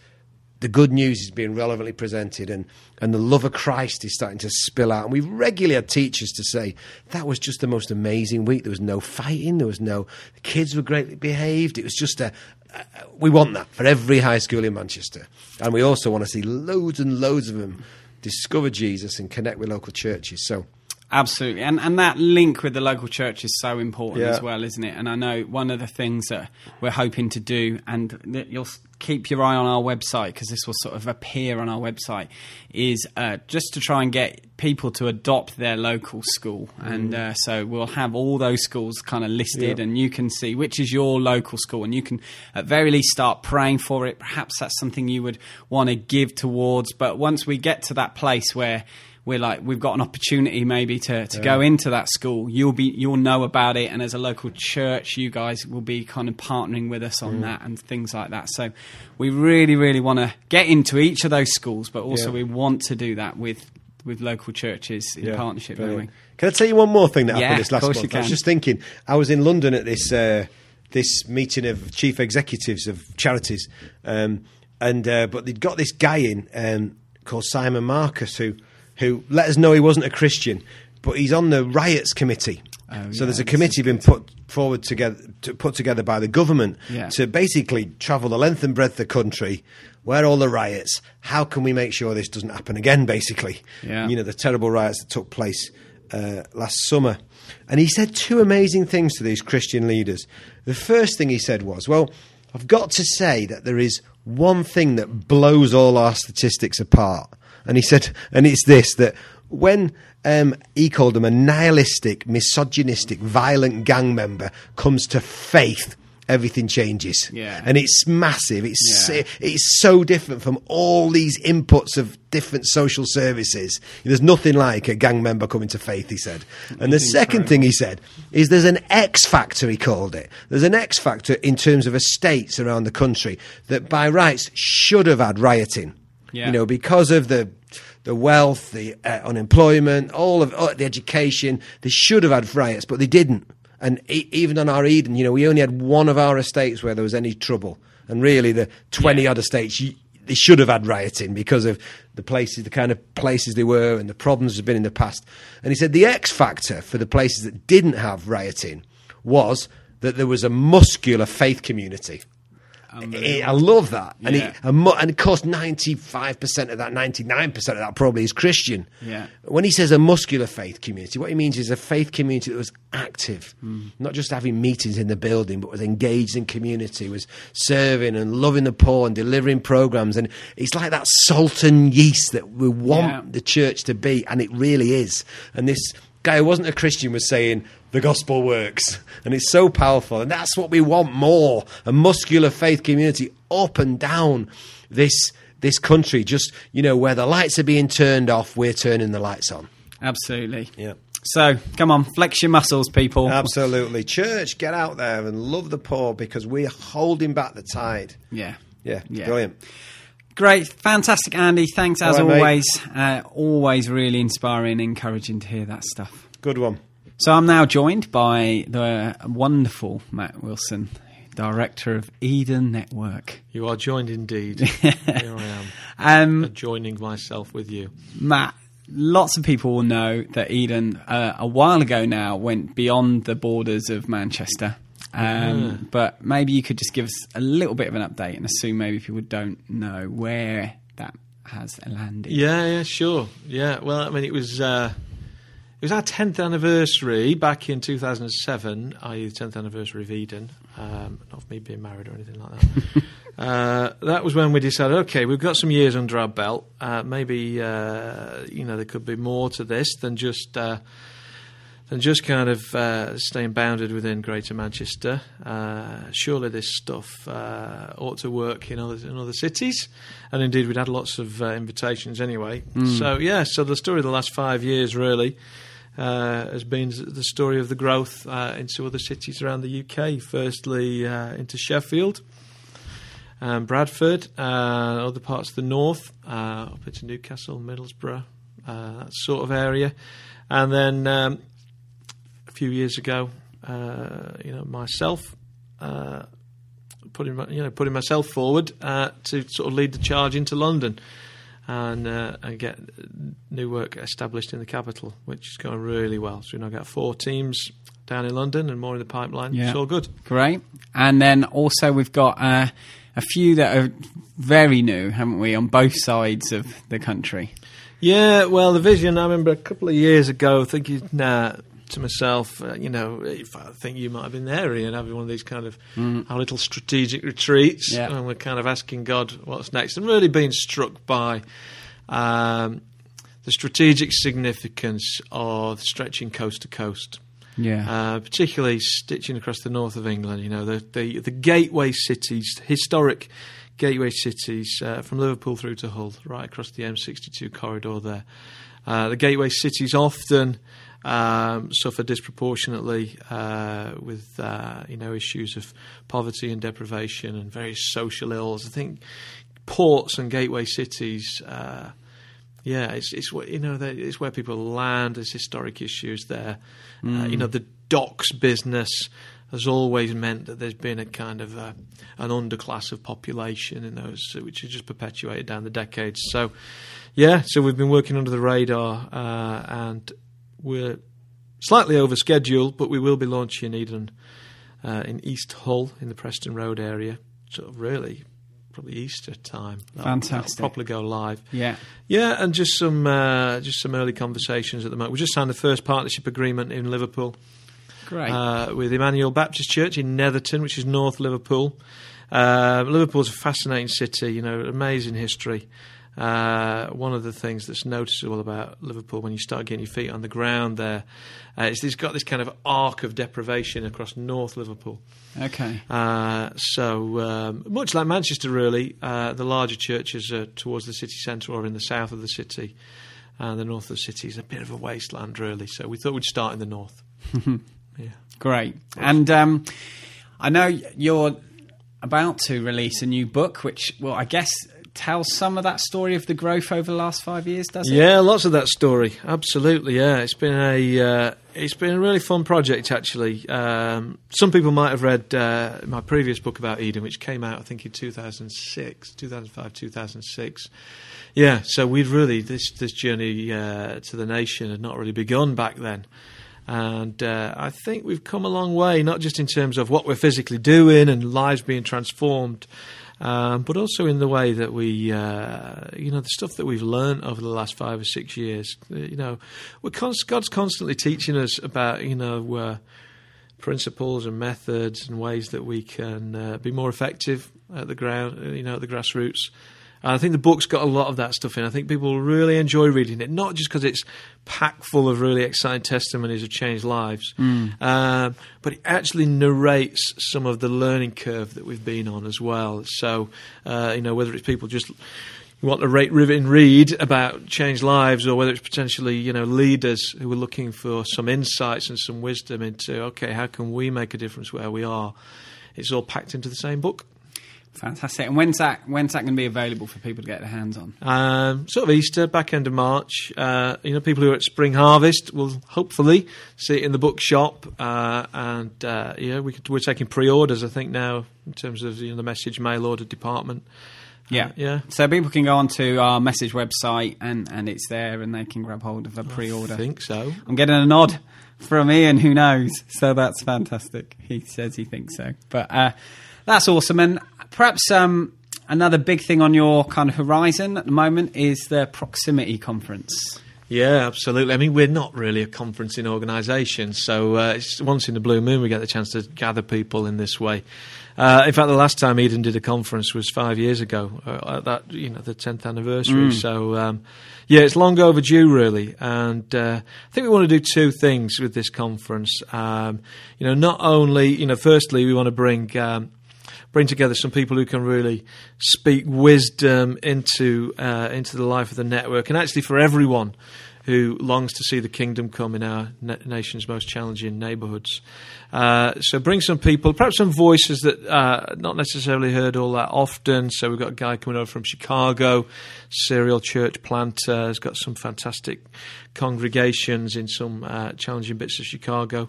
[SPEAKER 2] the good news is being relevantly presented and, and the love of Christ is starting to spill out. And we've regularly had teachers to say, that was just the most amazing week. There was no fighting, there was no, the kids were greatly behaved. It was just a, a we want that for every high school in Manchester. And we also want to see loads and loads of them discover Jesus and connect with local churches. So,
[SPEAKER 1] Absolutely, and and that link with the local church is so important
[SPEAKER 2] Yeah.
[SPEAKER 1] as well, isn't it? And I know one of the things that we're hoping to do, and that you'll keep your eye on our website because this will sort of appear on our website, is uh, just to try and get people to adopt their local school, and uh, so we'll have all those schools kind of listed,
[SPEAKER 2] Yeah.
[SPEAKER 1] and you can see which is your local school, and you can at very least start praying for it. Perhaps that's something you would want to give towards, but once we get to that place where we're like we've got an opportunity maybe to, to go into that school you'll be you'll know about it and as a local church you guys will be kind of partnering with us
[SPEAKER 2] Mm.
[SPEAKER 1] on that and things like that so we really really want to get into each of those schools but also
[SPEAKER 2] Yeah.
[SPEAKER 1] we want to do that with with local churches in
[SPEAKER 2] Yeah,
[SPEAKER 1] partnership don't we
[SPEAKER 2] brilliant. Can I tell you one more thing that
[SPEAKER 1] Yeah,
[SPEAKER 2] happened this last month? I was just thinking. I was in London at this uh, this meeting of chief executives of charities, um, and uh, but they'd got this guy in um, called Simon Marcus who who let us know he wasn't a Christian, but he's on the riots committee.
[SPEAKER 1] Oh,
[SPEAKER 2] so
[SPEAKER 1] yeah,
[SPEAKER 2] there's a committee been put forward together to put together by the government
[SPEAKER 1] Yeah.
[SPEAKER 2] to basically travel the length and breadth of the country. Where are all the riots? How can we make sure this doesn't happen again? Basically,
[SPEAKER 1] Yeah.
[SPEAKER 2] you know the terrible riots that took place uh, last summer. And he said two amazing things to these Christian leaders. The first thing he said was, Well, I've got to say that there is one thing that blows all our statistics apart. And he said, (laughs) and it's this that when um, he called them a nihilistic, misogynistic, violent gang member comes to faith, everything changes.
[SPEAKER 1] Yeah.
[SPEAKER 2] And it's massive. It's
[SPEAKER 1] Yeah.
[SPEAKER 2] it's so different from all these inputs of different social services. There's nothing like a gang member coming to faith, he said. And the second thing he said is there's an X factor, he called it. There's an X factor in terms of estates around the country that by rights should have had rioting.
[SPEAKER 1] Yeah.
[SPEAKER 2] You know, because of the the wealth, the uh, unemployment, all of uh, the education, they should have had riots, but they didn't. And e- even on our Eden, you know, we only had one of our estates where there was any trouble. And really, the 20 odd estates, you, they should have had rioting because of the places, the kind of places they were and the problems have been in the past. And he said the X factor for the places that didn't have rioting was that there was a muscular faith community. I eh, I love that, and,
[SPEAKER 1] Yeah.
[SPEAKER 2] he, and, and of course, ninety-five percent of that, ninety-nine percent of that, probably is Christian.
[SPEAKER 1] Yeah.
[SPEAKER 2] When he says a muscular faith community, what he means is a faith community that was active, not just having meetings in the building, but was engaged in community, was serving and loving the poor and delivering programs. And it's like that salt and yeast that we want
[SPEAKER 1] Yeah.
[SPEAKER 2] the church to be, and it really is. And this guy who wasn't a Christian was saying the gospel works, and it's so powerful, and that's what we want more: a muscular faith community up and down this this country. Just you know, where the lights are being turned off, we're turning the lights on.
[SPEAKER 1] absolutely
[SPEAKER 2] Yeah.
[SPEAKER 1] So come on, flex your muscles, people.
[SPEAKER 2] Absolutely. Church, get out there and love the poor because we're holding back the tide.
[SPEAKER 1] Yeah.
[SPEAKER 2] Yeah,
[SPEAKER 1] Yeah.
[SPEAKER 2] brilliant.
[SPEAKER 1] Great, fantastic, Andy. Thanks as
[SPEAKER 2] right,
[SPEAKER 1] always. Uh, always really inspiring, encouraging to hear that stuff.
[SPEAKER 2] Good one.
[SPEAKER 1] So I'm now joined by the wonderful Matt Wilson, director of Eden Network.
[SPEAKER 3] You are joined indeed. (laughs) Here I am,
[SPEAKER 1] Um,
[SPEAKER 3] joining myself with you.
[SPEAKER 1] Matt, lots of people will know that Eden, uh, a while ago now, went beyond the borders of Manchester. Um, But maybe you could just give us a little bit of an update and assume maybe people don't know where that has landed.
[SPEAKER 3] Yeah, yeah, sure. Yeah, well, I mean, it was uh, it was our tenth anniversary back in two thousand and seven, i.e., the tenth anniversary of Eden. Um, not of me being married or anything like that. (laughs) uh, that was when we decided, okay, we've got some years under our belt. Uh, maybe uh, you know there could be more to this than just. Uh, than just kind of uh, staying bounded within Greater Manchester. Uh, surely this stuff uh, ought to work in other in other cities, and indeed we'd had lots of uh, invitations anyway. So yeah, so the story of the last five years really. Uh, has been the story of the growth uh, into other cities around the UK. Firstly, uh, into Sheffield, um, Bradford, uh, other parts of the north, uh, up into Newcastle, Middlesbrough, uh, that sort of area, and then um, a few years ago, you know, myself putting you know putting myself forward to sort of lead the charge into London and uh, and get new work established in the capital, which is going really well. So we now got four teams down in London and more in the pipeline.
[SPEAKER 1] Yeah.
[SPEAKER 3] It's all good.
[SPEAKER 1] Great. And then also we've got uh, a few that are very new, haven't we, on both sides of the country?
[SPEAKER 3] Yeah, well, the vision. I remember a couple of years ago thinking nah, to myself, uh, you know, if I think you might have been there, Ian, having one of these kind of our little strategic retreats,
[SPEAKER 1] Yeah.
[SPEAKER 3] and we're kind of asking God what's next, and really being struck by um, the strategic significance of stretching coast to coast.
[SPEAKER 1] Yeah.
[SPEAKER 3] Uh, particularly stitching across the north of England. You know, the the, the gateway cities, historic gateway cities uh, from Liverpool through to Hull, right across the M62 corridor there. Uh, the gateway cities often um, suffer disproportionately uh, with uh, you know issues of poverty and deprivation and various social ills. I think ports and gateway cities. Uh, yeah, it's it's where- you know it's where people land. There's historic issues there. Uh, you know, the docks business has always meant that there's been a kind of a, an underclass of population in those, which has just perpetuated down the decades. So, yeah, so we've been working under the radar, uh, and we're slightly over schedule, but we will be launching Eden uh, in East Hull in the Preston Road area. Sort of really. Probably Easter time. That'll- that'll
[SPEAKER 1] Fantastic.
[SPEAKER 3] properly go live.
[SPEAKER 1] yeah.
[SPEAKER 3] Yeah, and just some uh, just some early conversations at the moment. We just signed the first partnership agreement in Liverpool
[SPEAKER 1] Great.
[SPEAKER 3] uh, with Emmanuel Baptist Church in Netherton, which is North Liverpool. Uh, Liverpool's a fascinating city, you know, amazing history. Uh, one of the things that's noticeable about Liverpool when you start getting your feet on the ground there uh, is it's got this kind of arc of deprivation across North Liverpool.
[SPEAKER 1] okay.
[SPEAKER 3] Uh, so, um, much like Manchester, really, uh, the larger churches are towards the city centre or in the south of the city. And the north of the city is a bit of a wasteland, really. So, we thought we'd start in the north. (laughs) yeah.
[SPEAKER 1] Great. And um, I know you're about to release a new book, which, well, I guess tells some of that story of the growth over the last five years, does it?
[SPEAKER 3] Yeah, lots of that story. Absolutely, yeah. It's been a uh, it's been a really fun project actually. Um, some people might have read uh, my previous book about Eden, which came out I think in 2006, 2005, 2006. Yeah, so we'd really this this journey uh, to the nation had not really begun back then. And uh, I think we've come a long way, not just in terms of what we're physically doing and lives being transformed, um, but also in the way that we, uh, you know, the stuff that we've learned over the last five or six years. Uh, you know, const- God's constantly teaching us about, you know, uh, principles and methods and ways that we can uh, be more effective at the ground, uh, you know, at the grassroots. And I think the book's got a lot of that stuff in. I think people will really enjoy reading it, not just because it's packed full of really exciting testimonies of changed lives, um, but it actually narrates some of the learning curve that we've been on as well. So, uh, you know, whether it's people just you want to rate, rivet, and read about changed lives, or whether it's potentially you know leaders who are looking for some insights and some wisdom into okay, how can we make a difference where we are? It's all packed into the same book.
[SPEAKER 1] Fantastic. And when's that? When's that going to be available for people to get their hands on?
[SPEAKER 3] Um, sort of Easter, back end of March. Uh, you know, people who are at Spring Harvest will hopefully see it in the bookshop. Uh, and uh, yeah, we could, we're taking pre-orders. I think now in terms of you know the message mail order department.
[SPEAKER 1] Yeah,
[SPEAKER 3] Uh, yeah.
[SPEAKER 1] So people can go onto our message website and, and it's there, and they can grab hold of a pre-order.
[SPEAKER 3] I think so.
[SPEAKER 1] I'm getting a nod from Ian. Who knows? So that's fantastic. He says he thinks so, but uh, that's awesome. And perhaps um, another big thing on your kind of horizon at the moment is the proximity conference.
[SPEAKER 3] Yeah, absolutely. I mean, we're not really a conferencing organisation, so uh, it's once in the blue moon we get the chance to gather people in this way. Uh, in fact, the last time Eden did a conference was five years ago, uh, at that you know the tenth anniversary. So um, yeah, it's long overdue, really. And uh, I think we want to do two things with this conference. Um, you know, not only you know, firstly, we want to bring. Um, bring together some people who can really speak wisdom into uh, into the life of the network, and actually for everyone who longs to see the kingdom come in our na- nation's most challenging neighbourhoods. Uh, so bring some people, perhaps some voices that uh, not necessarily heard all that often. So we've got a guy coming over from Chicago, serial church planter, has got some fantastic congregations in some uh, challenging bits of Chicago.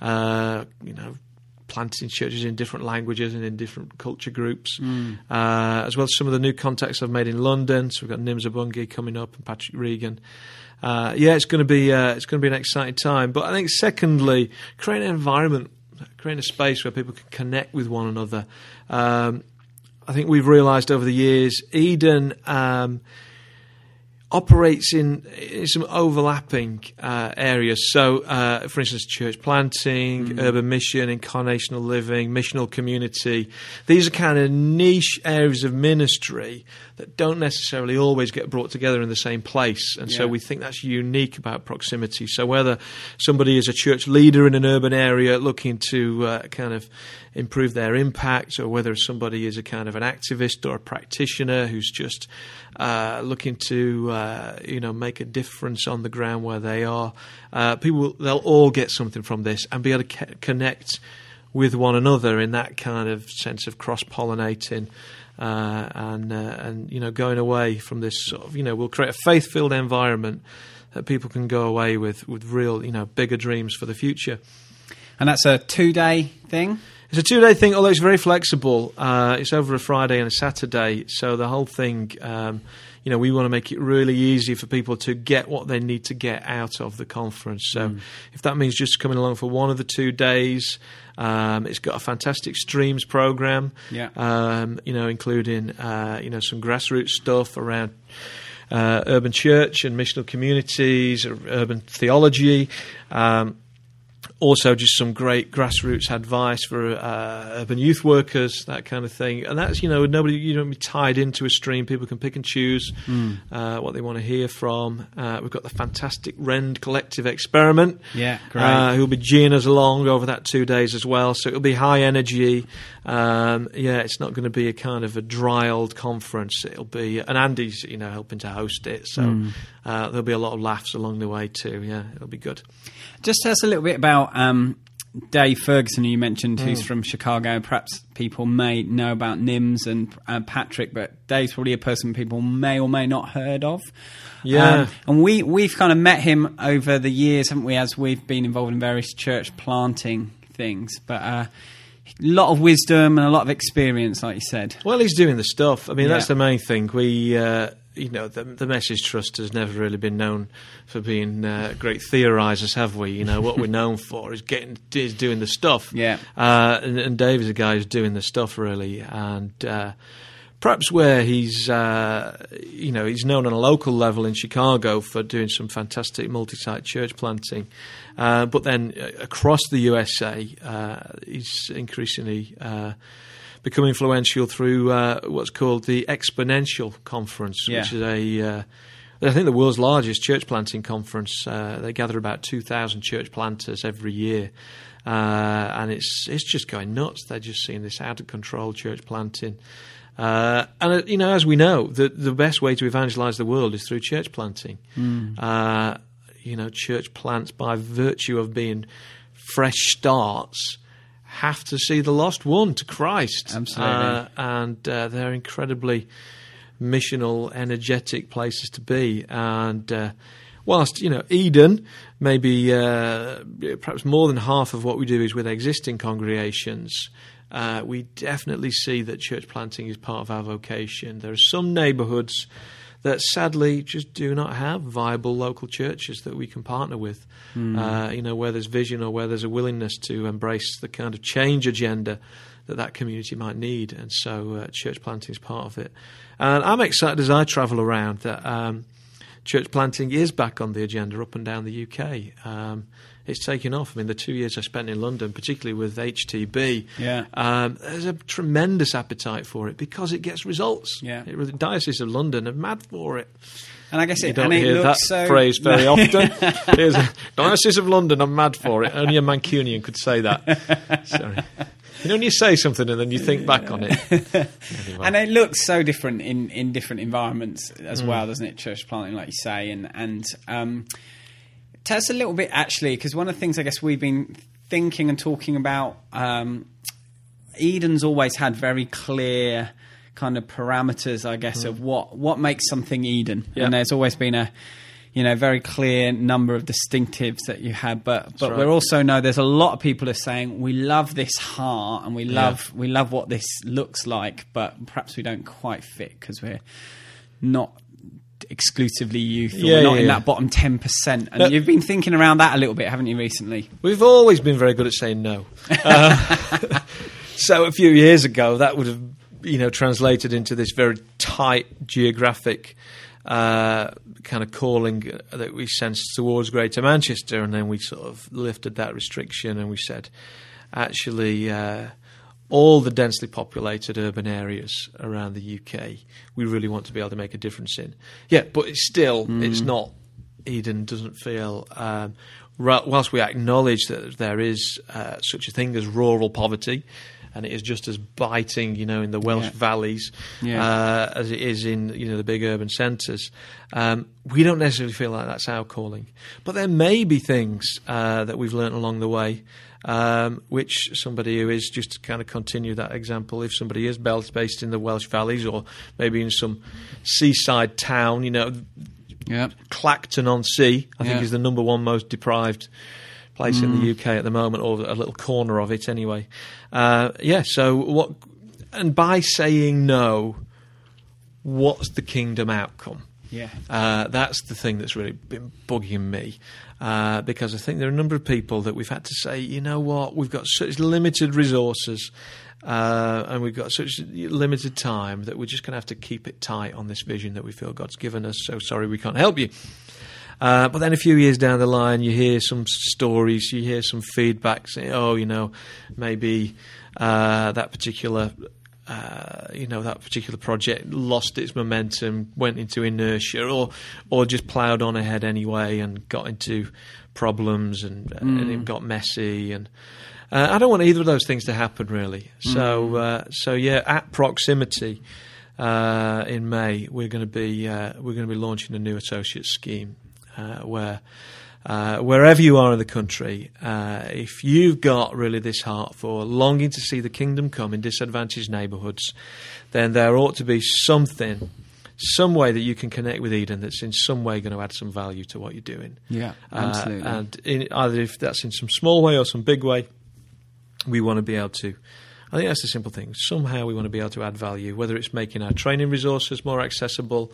[SPEAKER 3] Uh, you know, planting churches in different languages and in different culture groups, uh, as well as some of the new contacts I've made in London. So we've got Nims Obunge coming up and Patrick Regan. Uh, yeah, it's going to be uh, it's going to be an exciting time. But I think secondly, create an environment, create a space where people can connect with one another. Um, I think we've realised over the years, Eden. Um, operates in, in some overlapping uh, areas. So, uh, for instance, church planting, urban mission, incarnational living, missional community. These are kind of niche areas of ministry that don't necessarily always get brought together in the same place. And so we think that's unique about proximity. So whether somebody is a church leader in an urban area looking to uh, kind of improve their impact, or whether somebody is a kind of an activist or a practitioner who's just uh, looking to uh, you know make a difference on the ground where they are, uh, people they'll all get something from this and be able to ca- connect with one another in that kind of sense of cross pollinating. Uh, and uh, and you know going away from this sort of you know we'll create a faith filled environment that people can go away with with real you know bigger dreams for the future.
[SPEAKER 1] And that's a two day thing.
[SPEAKER 3] It's a two day thing, although it's very flexible. Uh, it's over a Friday and a Saturday, so the whole thing, um, you know, we want to make it really easy for people to get what they need to get out of the conference. So if that means just coming along for one of the two days, um, it's got a fantastic streams program,
[SPEAKER 1] Yeah.
[SPEAKER 3] um, you know, including uh, you know some grassroots stuff around uh, urban church and missional communities, urban theology. Um, also, just some great grassroots advice for uh, urban youth workers, that kind of thing. And that's you know nobody you don't be tied into a stream. People can pick and choose uh, what they want to hear from. Uh, we've got the fantastic Rend Collective Experiment.
[SPEAKER 1] Yeah, great.
[SPEAKER 3] Uh, who'll be geeing us along over that two days as well. So it'll be high energy. Um, yeah, it's not going to be a kind of a dry old conference. It'll be, and Andy's you know helping to host it, so uh, there'll be a lot of laughs along the way too. Yeah, it'll be good.
[SPEAKER 1] Just tell us a little bit about um, Dave Ferguson, who you mentioned, who's from Chicago. Perhaps people may know about Nims and uh, Patrick, but Dave's probably a person people may or may not heard of.
[SPEAKER 3] Yeah.
[SPEAKER 1] Um, and we we've kind of met him over the years, haven't we? As we've been involved in various church planting things, but uh, a lot of wisdom and a lot of experience, like you said.
[SPEAKER 3] Well, he's doing the stuff. I mean,
[SPEAKER 1] Yeah.
[SPEAKER 3] that's the main thing. We, uh, you know, the, the Message Trust has never really been known for being uh, great theorizers, have we? You know, what we're known (laughs) for is getting is doing the stuff.
[SPEAKER 1] Yeah.
[SPEAKER 3] Uh, and, and Dave is a guy who's doing the stuff really, and. Uh, Perhaps where he's, uh, you know, he's known on a local level in Chicago for doing some fantastic multi-site church planting, uh, but then uh, across the USA, uh, he's increasingly uh, become influential through uh, what's called the Exponential Conference, which is a uh, I think the world's largest church planting conference. Uh, they gather about two thousand church planters every year, uh, and it's it's just going nuts. They're just seeing this out of control church planting. Uh, and uh, you know, as we know, the the best way to evangelize the world is through church planting.
[SPEAKER 1] Hmm.
[SPEAKER 3] Uh, you know, church plants by virtue of being fresh starts have to see the lost one to Christ.
[SPEAKER 1] Absolutely.
[SPEAKER 3] Uh, and uh, they're incredibly missional, energetic places to be. And uh, whilst you know Eden, maybe uh, perhaps more than half of what we do is with existing congregations. Uh, we definitely see that church planting is part of our vocation. There are some neighbourhoods that sadly just do not have viable local churches that we can partner with. Uh, you know, where there's vision or where there's a willingness to embrace the kind of change agenda that that community might need, and so uh, church planting is part of it. And I'm excited as I travel around that um, church planting is back on the agenda up and down the UK. Um, it's taken off. I mean, the two years I spent in London, particularly with HTB,
[SPEAKER 1] Yeah.
[SPEAKER 3] um, there's a tremendous appetite for it because it gets results.
[SPEAKER 1] Yeah.
[SPEAKER 3] It, the Diocese of London are mad for it.
[SPEAKER 1] And I guess
[SPEAKER 3] You
[SPEAKER 1] it,
[SPEAKER 3] don't
[SPEAKER 1] and it
[SPEAKER 3] hear that
[SPEAKER 1] so,
[SPEAKER 3] phrase very (laughs) often. Here's a, Diocese of London, I'm mad for it. Only a Mancunian could say that. (laughs) Sorry. You know when you say something and then you think back on it. Anyway.
[SPEAKER 1] And it looks so different in, in different environments
[SPEAKER 3] Mm.
[SPEAKER 1] as well, doesn't it? Church planting, like you say, and and um, tell us a little bit actually, because one of the things I guess we've been thinking and talking about, um, Eden's always had very clear kind of parameters, I guess, of what what makes something Eden,
[SPEAKER 3] Mm. Yeah.
[SPEAKER 1] and there's always been a you know very clear number of distinctives that you had but but
[SPEAKER 3] right.
[SPEAKER 1] we also know there's a lot of people are saying we love this heart and we love we love what this looks like but perhaps we don't quite fit because we're not exclusively youth or
[SPEAKER 3] Yeah,
[SPEAKER 1] we're not
[SPEAKER 3] yeah,
[SPEAKER 1] in
[SPEAKER 3] yeah.
[SPEAKER 1] that bottom 10% and
[SPEAKER 3] No.
[SPEAKER 1] you've been thinking around that a little bit haven't you recently
[SPEAKER 3] We've always been very good at saying no. Uh, (laughs) so a few years ago, that would have, you know, translated into this very tight geographic uh, kind of calling that we sensed towards Greater Manchester, and then we sort of lifted that restriction and we said, actually. Uh, all the densely populated urban areas around the UK, we really want to be able to make a difference in. Yeah, but it's still, it's not Eden doesn't feel. Um, whilst we acknowledge that there is uh, such a thing as rural poverty, and it is just as biting, you know, in the Welsh
[SPEAKER 1] Yeah.
[SPEAKER 3] valleys
[SPEAKER 1] Yeah.
[SPEAKER 3] uh, as it is in you know the big urban centres. Um, we don't necessarily feel like that's our calling, but there may be things uh, that we've learnt along the way. Um, which somebody who is just to kind of continue that example, if somebody is based in the Welsh valleys or maybe in some seaside town, you know,
[SPEAKER 1] yeah
[SPEAKER 3] Clacton on Sea, I think, is the number one most deprived place in the UK at the moment, or a little corner of it anyway. Uh, yeah, so what? And by saying no, what's the kingdom outcome?
[SPEAKER 1] yeah
[SPEAKER 3] Uh, that's the thing that's really been bugging me. Uh, because I think there are a number of people that we've had to say, you know what, we've got such limited resources uh, and we've got such limited time that we're just going to have to keep it tight on this vision that we feel God's given us. So sorry we can't help you. Uh, but then a few years down the line, you hear some stories, you hear some feedback saying, oh, you know, maybe uh, that particular. Uh, you know that particular project lost its momentum, went into inertia, or or just ploughed on ahead anyway and got into problems and, and it got messy. And uh, I don't want either of those things to happen, really. So uh, so yeah, at proximity uh, in May, we're going to be uh, we're going to be launching a new associate scheme uh, where. Uh, wherever you are in the country, uh, if you've got really this heart for longing to see the kingdom come in disadvantaged neighbourhoods, then there ought to be something, some way that you can connect with Eden that's in some way going to add some value to what you're doing.
[SPEAKER 1] yeah
[SPEAKER 3] Uh,
[SPEAKER 1] absolutely
[SPEAKER 3] and in, either if that's in some small way or some big way, we want to be able to. I think that's the simple thing. Somehow we want to be able to add value, whether it's making our training resources more accessible,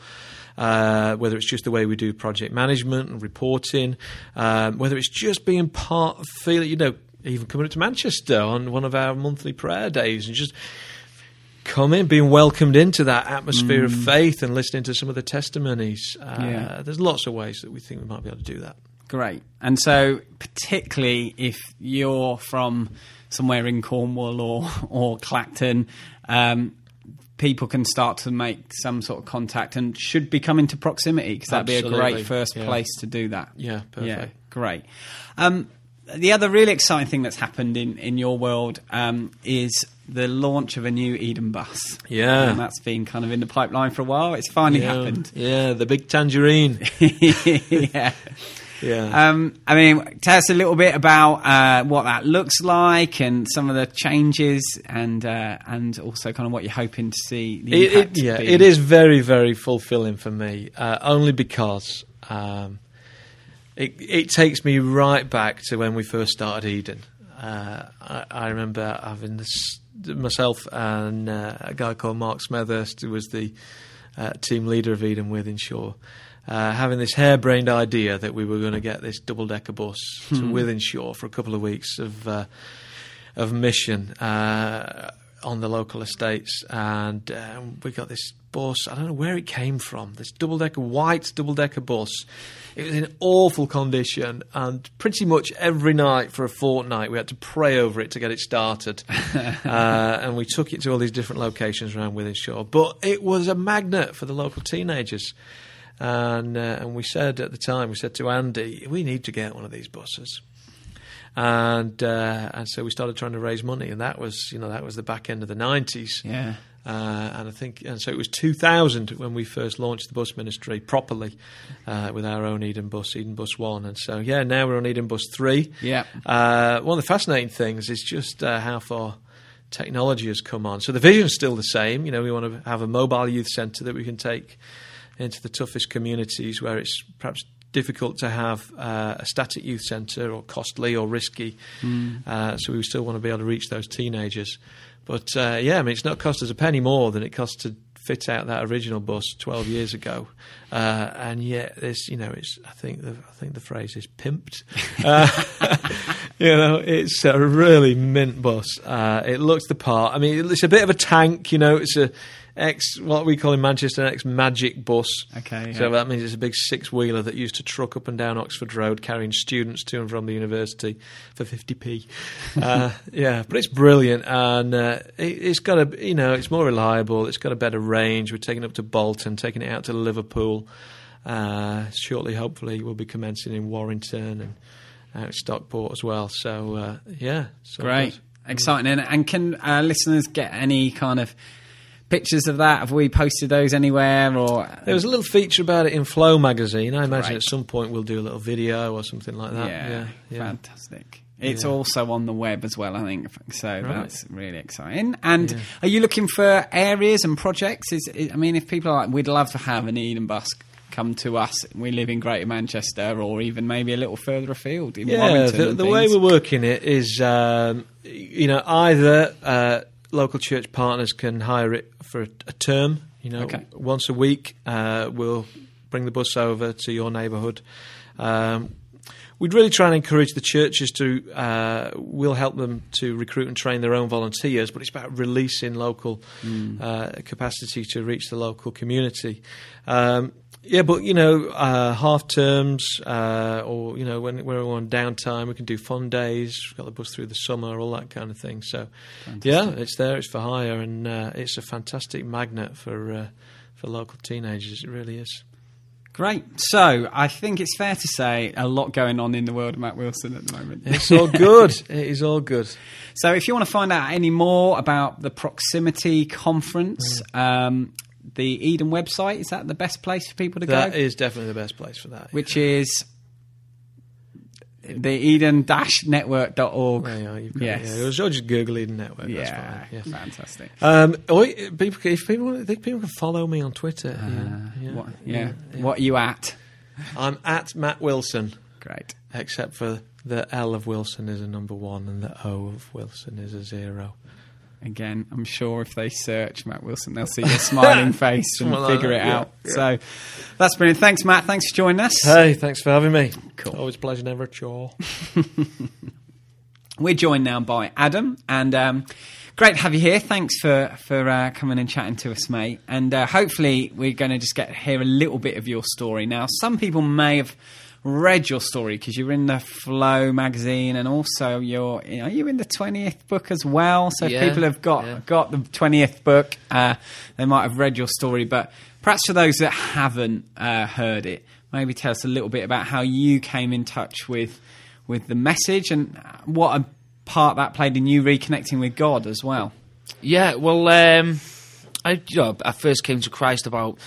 [SPEAKER 3] uh, whether it's just the way we do project management and reporting, um, whether it's just being part of feeling, you know, even coming up to Manchester on one of our monthly prayer days and just coming, being welcomed into that atmosphere of faith and listening to some of the testimonies. Uh,
[SPEAKER 1] Yeah.
[SPEAKER 3] There's lots of ways that we think we might be able to do that.
[SPEAKER 1] Great. And so, particularly if you're from somewhere in Cornwall or or Clacton, um, people can start to make some sort of contact and should be coming to proximity because that'd be a great first
[SPEAKER 3] Yeah.
[SPEAKER 1] place to do that.
[SPEAKER 3] Yeah, perfect.
[SPEAKER 1] Yeah, great. Um, the other really exciting thing that's happened in, in your world um, is the launch of a new Eden bus.
[SPEAKER 3] Yeah.
[SPEAKER 1] And that's been kind of in the pipeline for a while. It's finally
[SPEAKER 3] Yeah.
[SPEAKER 1] happened.
[SPEAKER 3] Yeah, the big tangerine. (laughs)
[SPEAKER 1] yeah.
[SPEAKER 3] Yeah.
[SPEAKER 1] Um, I mean, tell us a little bit about uh, what that looks like and some of the changes, and uh, and also kind of what you're hoping to see. The
[SPEAKER 3] It, it, yeah,
[SPEAKER 1] be.
[SPEAKER 3] it is very, very fulfilling for me. Uh, only because um, it, it takes me right back to when we first started Eden. Uh, I, I remember having this myself and uh, a guy called Mark Smethurst, who was the uh, team leader of Eden Wythenshawe, uh, having this harebrained idea that we were going to get this double decker bus to Wythenshawe for a couple of weeks of uh, of mission uh, on the local estates, and uh, we got this bus. I don't know where it came from. This double decker, white double decker bus. It was in awful condition, and pretty much every night for a fortnight we had to pray over it to get it started. (laughs) uh, and we took it to all these different locations around Wythenshawe. But it was a magnet for the local teenagers. And, uh, and we said at the time, we said to Andy, we need to get one of these buses and uh, and so we started trying to raise money, and that was you know that was the back end of the nineties.
[SPEAKER 1] Yeah.
[SPEAKER 3] Uh, and I think, and so it was 2000 when we first launched the bus ministry properly uh, with our own Eden Bus, Eden Bus One, and so yeah, now we're on Eden Bus Three.
[SPEAKER 1] Yeah.
[SPEAKER 3] Uh, one of the fascinating things is just uh, how far technology has come on. So the vision's still the same. You know, we want to have a mobile youth centre that we can take into the toughest communities where it's perhaps difficult to have uh, a static youth centre or costly or risky. Uh, so we still want to be able to reach those teenagers. But uh, yeah, I mean, it's not cost us a penny more than it cost to fit out that original bus 12 years ago. Uh, and yet, this, you know, it's, I think the, I think the phrase is pimped. (laughs) Uh, (laughs) you know, it's a really mint bus. Uh, it looks the part. I mean, it's a bit of a tank, you know, it's a ex, what we call in Manchester, an ex magic bus.
[SPEAKER 1] Okay,
[SPEAKER 3] So
[SPEAKER 1] yeah.
[SPEAKER 3] that means it's a big six wheeler that used to truck up and down Oxford Road carrying students to and from the university for 50p. (laughs) uh, yeah, but it's brilliant and uh, it, it's got a, you know, it's more reliable, it's got a better range. We're taking it up to Bolton, taking it out to Liverpool. Uh, shortly, hopefully, we'll be commencing in Warrington and out Stockport as well. So, uh, yeah. So
[SPEAKER 1] Great, exciting, and, and can uh, listeners get any kind of pictures of that? Have we posted those anywhere? Or
[SPEAKER 3] There was a little feature about it in Flow magazine. I imagine
[SPEAKER 1] Right.
[SPEAKER 3] at some point we'll do a little video or something like that.
[SPEAKER 1] yeah,
[SPEAKER 3] Yeah, yeah.
[SPEAKER 1] fantastic. It's
[SPEAKER 3] Yeah.
[SPEAKER 1] also on the web as well, I think. So
[SPEAKER 3] Right.
[SPEAKER 1] that's really exciting. And
[SPEAKER 3] Yeah.
[SPEAKER 1] are you looking for areas and projects? Is, I mean, if people are like, we'd love to have an Eden bus come to us. We live in Greater Manchester, or even maybe a little further afield in
[SPEAKER 3] Yeah,
[SPEAKER 1] Warrington.
[SPEAKER 3] the, the way we're working it is, um, you know, either uh, local church partners can hire it for a, a term. You know,
[SPEAKER 1] Okay.
[SPEAKER 3] once a week, uh, we'll bring the bus over to your neighbourhood. Um, we'd really try and encourage the churches to. Uh, we'll help them to recruit and train their own volunteers, but it's about releasing local uh, capacity to reach the local community. Um, yeah, but you know, uh, half terms, uh, or you know, when we're on downtime, we can do fun days. We've got the bus through the summer, all that kind of thing. So, yeah, it's there. It's for hire, and uh, it's a fantastic magnet for uh, for local teenagers. It really is.
[SPEAKER 1] Great. So I think it's fair to say a lot going on in the world of Matt Wilson at the moment.
[SPEAKER 3] It's all good. (laughs) it is all good.
[SPEAKER 1] So if you want to find out any more about the Proximity Conference, um, the Eden website is that the best place for people to
[SPEAKER 3] That
[SPEAKER 1] go?
[SPEAKER 3] is definitely the best place for that.
[SPEAKER 1] Which is the eden-network.org.
[SPEAKER 3] There you are, you've got
[SPEAKER 1] Yes.
[SPEAKER 3] it, yeah. It was or just Google Eden Network. That's
[SPEAKER 1] Yeah.
[SPEAKER 3] Yeah.
[SPEAKER 1] fantastic.
[SPEAKER 3] Um, or people, if people, I think people can follow me on Twitter. yeah, yeah,
[SPEAKER 1] Uh, What, yeah.
[SPEAKER 3] yeah.
[SPEAKER 1] What are you at?
[SPEAKER 3] I'm at Matt Wilson,
[SPEAKER 1] Great.
[SPEAKER 3] except for the L of Wilson is a number one and the O of Wilson is a zero.
[SPEAKER 1] Again, I'm sure if they search Matt Wilson, they'll see your smiling (laughs) face and
[SPEAKER 3] Something like
[SPEAKER 1] figure
[SPEAKER 3] that,
[SPEAKER 1] it
[SPEAKER 3] yeah,
[SPEAKER 1] out. So that's brilliant. Thanks, Matt. Thanks for joining us.
[SPEAKER 3] Hey, thanks for having me.
[SPEAKER 1] Cool.
[SPEAKER 3] Always a pleasure, never a chore. (laughs)
[SPEAKER 1] We're joined now by Adam, and um, great to have you here. Thanks for for uh, coming and chatting to us, mate. And uh, hopefully, we're going to just get to hear a little bit of your story. Now, some people may have read your story because you're in the Flow magazine, and also you're you know, you in the twentieth book as well. So if
[SPEAKER 3] Yeah,
[SPEAKER 1] people have got
[SPEAKER 3] yeah.
[SPEAKER 1] got the twentieth book, uh, they might have read your story. But perhaps for those that haven't uh, heard it, maybe tell us a little bit about how you came in touch with with the message, and what a part that played in you reconnecting with God as well.
[SPEAKER 2] Yeah, well, um, I you know I first came to Christ about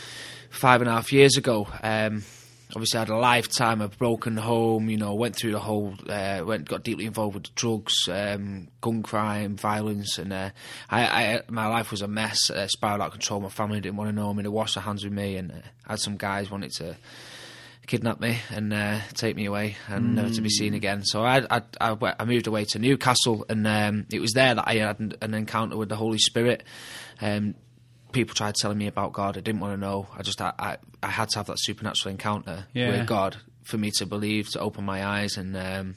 [SPEAKER 2] five and a half years ago. Um, obviously, I had a lifetime of broken home. You know, went through the whole, uh, went got deeply involved with drugs, um, gun crime, violence, and uh, I, I, my life was a mess. Uh, spiraled out of control. My family didn't want to know me. They washed their hands with me, and uh, I had some guys wanted to kidnap me and uh, take me away and never to be seen again. So I, I, I, I moved away to Newcastle, and um, it was there that I had an, an encounter with the Holy Spirit. Um, people tried telling me about God. I didn't want to know. I just I, I, I had to have that supernatural encounter
[SPEAKER 1] Yeah.
[SPEAKER 2] with God for me to believe, to open my eyes, and um,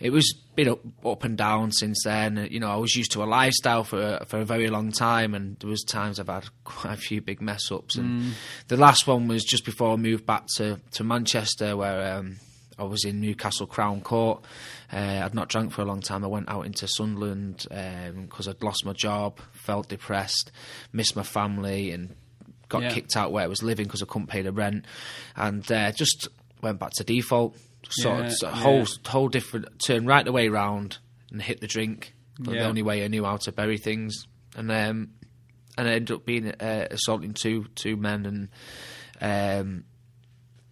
[SPEAKER 2] it was been up, up and down since then. You know, I was used to a lifestyle for for a very long time, and there was times I've had (laughs) quite a few big mess ups. And the last one was just before I moved back to to Manchester, where um, I was in Newcastle Crown Court. Uh, I'd not drank for a long time. I went out into Sunderland because I'd lost my job, felt depressed, missed my family, and got
[SPEAKER 1] Yeah.
[SPEAKER 2] kicked out where I was living because I couldn't pay the rent, and uh, just went back to default. Sort
[SPEAKER 1] Yeah,
[SPEAKER 2] of
[SPEAKER 1] yeah.
[SPEAKER 2] whole whole different turn right the way round and hit the drink. But
[SPEAKER 1] Yeah.
[SPEAKER 2] The only way I knew how to bury things, and um, and I ended up being uh, assaulting two two men and. Um,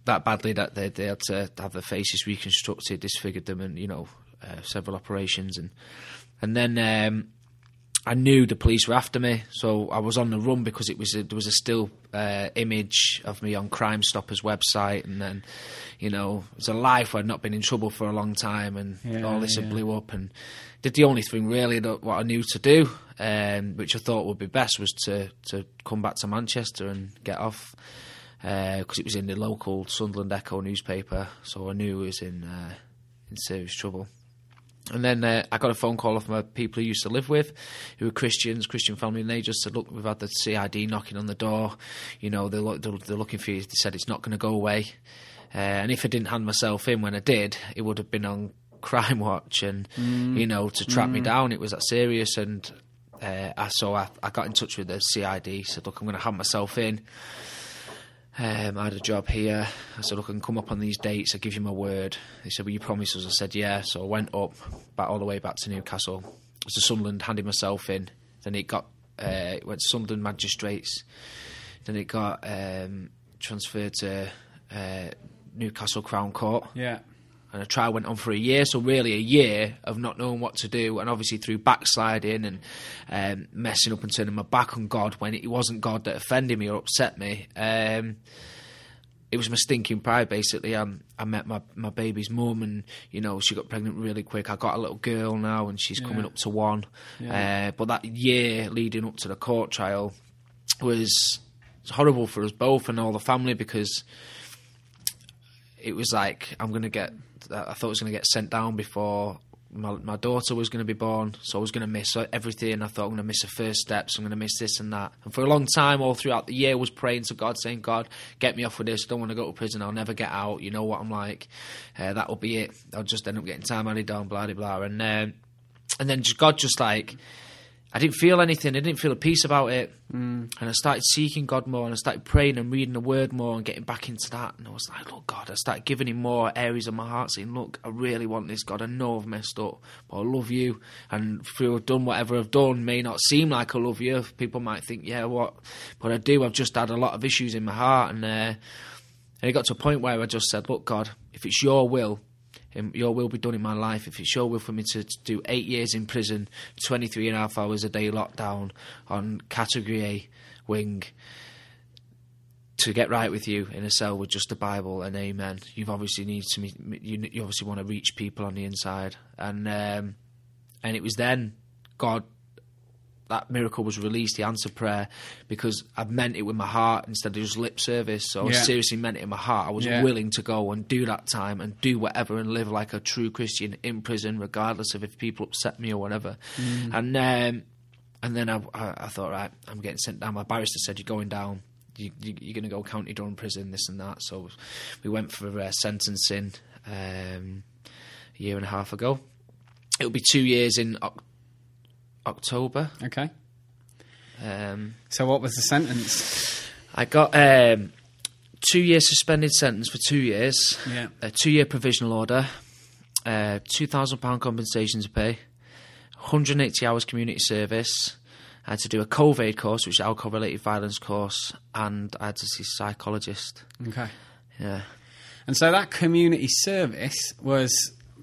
[SPEAKER 2] that badly that they, they had to have their faces reconstructed, disfigured them, and you know uh, several operations, and and then um, I knew the police were after me, so I was on the run because it was a, there was a still uh, image of me on Crime Stoppers website, and then you know it was a life where I'd not been in trouble for a long time, and
[SPEAKER 1] Yeah,
[SPEAKER 2] all this had
[SPEAKER 1] yeah.
[SPEAKER 2] blew up, and did the only thing really that what I knew to do, um, which I thought would be best, was to to come back to Manchester and get off because it was in the local Sunderland Echo newspaper, so I knew I was in uh, in serious trouble. And then uh, I got a phone call off my people who used to live with, who were Christians, Christian family, and they just said, "Look, we've had the CID knocking on the door. You know, they're, look, they're, they're looking for you." They said it's not going to go away. Uh, and if I didn't hand myself in when I did, it would have been on Crime Watch, and you know, to track me down. It was that serious, and uh, I so I, I got in touch with the CID. Said, "Look, I'm going to hand myself in." Um, I had a job here. I said, look, I can come up on these dates. I give you my word. They said, well, you promised us. I said, yeah. So I went up, back all the way back to Newcastle. I was to Sunderland, handed myself in. Then it got, uh, it went to Sunderland Magistrates. Then it got um, transferred to uh, Newcastle Crown Court
[SPEAKER 1] Yeah.
[SPEAKER 2] And a trial went on for a year. So really, a year of not knowing what to do, and obviously through backsliding and um, messing up and turning my back on God when it wasn't God that offended me or upset me. Um, it was my stinking pride, basically. Um, I met my, my baby's mum, and you know she got pregnant really quick. I got a little girl now, and she's coming up to one.
[SPEAKER 1] Yeah.
[SPEAKER 2] Uh, but that year leading up to the court trial was horrible for us both and all the family because it was like I'm going to get. I thought I was going to get sent down before my, my daughter was going to be born, so I was going to miss everything. I thought I'm going to miss the first steps. I'm going to miss this and that. And for a long time, all throughout the year, was praying to God, saying, "God, get me off with this. I don't want to go to prison. I'll never get out. You know what I'm like. Uh, that will be it. I'll just end up getting time added down, blah blah blah." And um, and then God just like. I didn't feel anything. I didn't feel a peace about it. Mm. And I started seeking God more and I started praying and reading the word more and getting back into that. And I was like, look, God, I started giving him more areas of my heart, saying, look, I really want this, God. I know I've messed up, but I love you. And through I've done whatever I've done, may not seem like I love you. People might think, yeah, what? But I do. I've just had a lot of issues in my heart. And, uh, and it got to a point where I just said, look, God, if it's your will, your will be done in my life. If it's your will for me to, to do eight years in prison, 23 and a half hours a day lockdown on category A wing, to get right with you in a cell with just the Bible and Amen, you've obviously need to meet, you, you obviously want to reach people on the inside, and um, and it was then God that miracle was released, the answered prayer, because I meant it with my heart instead of just lip service. So I seriously meant it in my heart. I was
[SPEAKER 1] Yeah.
[SPEAKER 2] willing to go and do that time and do whatever and live like a true Christian in prison, regardless of if people upset me or whatever. And um, and then I, I, I thought, right, I'm getting sent down. My barrister said, "You're going down. You, you, you're going to go county Durham prison, this and that." So we went for uh, sentencing um, a year and a half ago. It'll be two years in Oc- October.
[SPEAKER 1] Okay.
[SPEAKER 2] Um,
[SPEAKER 1] So what was the sentence?
[SPEAKER 2] I got um, two year suspended sentence for two years,
[SPEAKER 1] Yeah.
[SPEAKER 2] a two year provisional order, uh, two thousand pound compensation to pay, 180 hours community service. I had to do a CoVAID course, which is alcohol-related violence course, and I had to see a psychologist.
[SPEAKER 1] Okay.
[SPEAKER 2] Yeah,
[SPEAKER 1] And so that community service was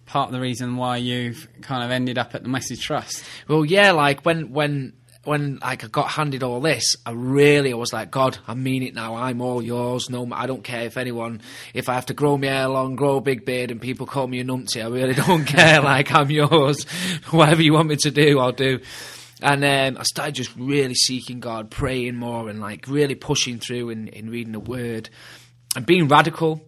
[SPEAKER 1] part of the reason why you've kind of ended up at the Message Trust.
[SPEAKER 2] Well, yeah, like when when when like I got handed all this, I really was like, God, I mean it now. I'm all yours. No, I don't care if anyone, if I have to grow my hair long, grow a big beard, and people call me a numpty. I really (laughs) don't care. like I'm yours. (laughs) Whatever you want me to do, I'll do. And um, I started just really seeking God, praying more, and like really pushing through in, in reading the Word and being radical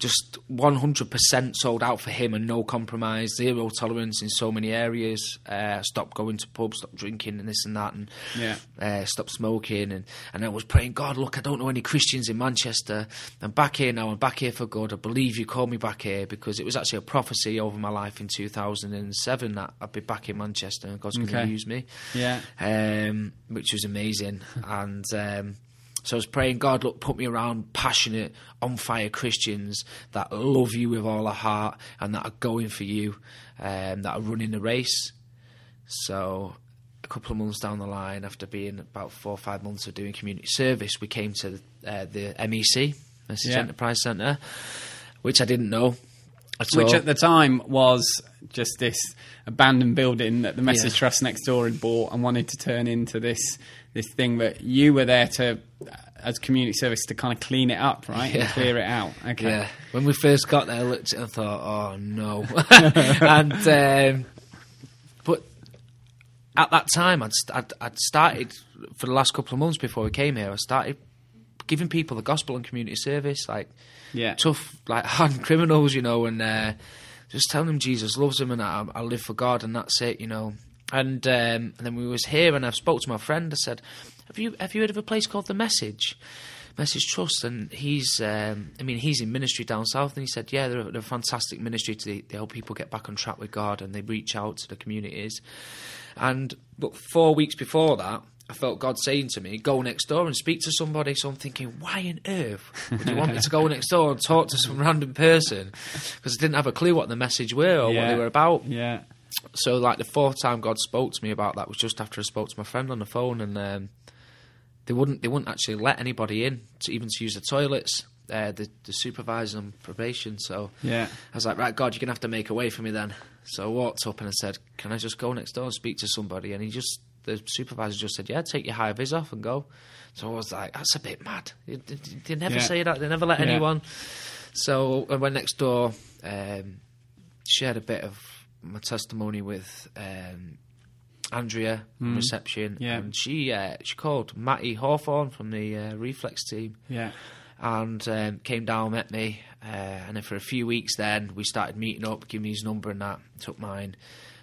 [SPEAKER 2] just 100% sold out for him and no compromise, zero tolerance in so many areas. Uh, stopped going to pubs, stopped drinking and this and that, and
[SPEAKER 1] Yeah.
[SPEAKER 2] uh, stopped smoking. And, and I was praying, God, look, I don't know any Christians in Manchester. I'm back here now. I'm back here for good. I believe you called me back here because it was actually a prophecy over my life in 2007 that I'd be back in Manchester and God's going
[SPEAKER 1] Okay.
[SPEAKER 2] to use me
[SPEAKER 1] Yeah.
[SPEAKER 2] um, which was amazing. (laughs) and um, so I was praying, God, look, put me around passionate, on fire Christians that love you with all their heart and that are going for you, um, that are running the race. So a couple of months down the line, after being about four or five months of doing community service, we came to uh, the MEC, Message
[SPEAKER 1] Yeah.
[SPEAKER 2] Enterprise Centre, which I didn't know. At
[SPEAKER 1] Which
[SPEAKER 2] all.
[SPEAKER 1] at the time was just this abandoned building that the Message
[SPEAKER 2] Yeah.
[SPEAKER 1] Trust next door had bought and wanted to turn into this this thing that you were there to, as community service, to kind of clean it up, right, and clear it out. Okay.
[SPEAKER 2] Yeah. When we first got there, I looked at it and thought, oh no. (laughs) and um, but at that time, I'd, I'd I'd started for the last couple of months before we came here. I started giving people the gospel and community service, like
[SPEAKER 1] Yeah.
[SPEAKER 2] tough, like hard (laughs) criminals, you know, and uh, just telling them Jesus loves them and I, I live for God and that's it, you know. And um, and then we was here and I spoke to my friend. I said, "Have you have you heard of a place called the Message?" Message Trust, and he's, um, I mean, he's in ministry down south, and he said, yeah, they're, they're a fantastic ministry to they help people get back on track with God, and they reach out to the communities. And but four weeks before that, I felt God saying to me, "Go next door and speak to somebody." So I'm thinking, why on earth would you want me (laughs) to go next door and talk to some random person? Because I didn't have a clue what the message were or what they were about.
[SPEAKER 1] Yeah.
[SPEAKER 2] So like the fourth time God spoke to me about that was just after I spoke to my friend on the phone, and um, they wouldn't they wouldn't actually let anybody in to even to use the toilets. Uh, the the supervisor on probation. So
[SPEAKER 1] Yeah.
[SPEAKER 2] I was like, right, God, you're gonna have to make a way for me then. So I walked up and I said, can I just go next door and speak to somebody? And he just the supervisor just said, yeah, take your high vis off and go. So I was like, that's a bit mad. They, they- they never
[SPEAKER 1] Yeah.
[SPEAKER 2] say that. They never let
[SPEAKER 1] Yeah.
[SPEAKER 2] anyone. So I went next door, um, shared a bit of my testimony with um, Andrea in reception,
[SPEAKER 1] Yeah.
[SPEAKER 2] and she uh, she called Matty Hawthorne from the uh, Reflex team
[SPEAKER 1] Yeah.
[SPEAKER 2] and um, came down, met me, uh, and then for a few weeks, then we started meeting up, giving me his number and that, took mine,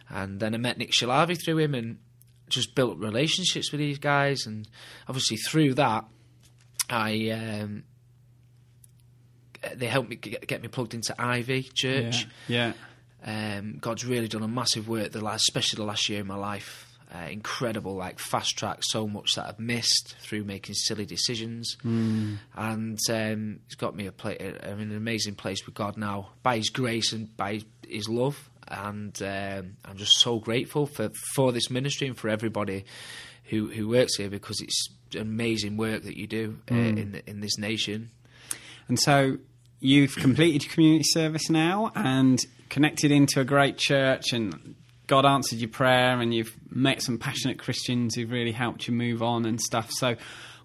[SPEAKER 2] and then I met Nick Shalavi through him and just built relationships with these guys, and obviously through that, I um, they helped me get, get me plugged into Ivy Church.
[SPEAKER 1] Yeah.
[SPEAKER 2] Um, God's really done a massive work, the last, especially the last year of my life. Uh, incredible, like fast track so much that I've missed through making silly decisions, and um, it's got me a pla- I'm in an amazing place with God now by His grace and by His love, and um, I'm just so grateful for for this ministry and for everybody who who works here because it's amazing work that you do uh, in in this nation.
[SPEAKER 1] And so you've completed community service now and connected into a great church and God answered your prayer and you've met some passionate Christians who've really helped you move on and stuff. So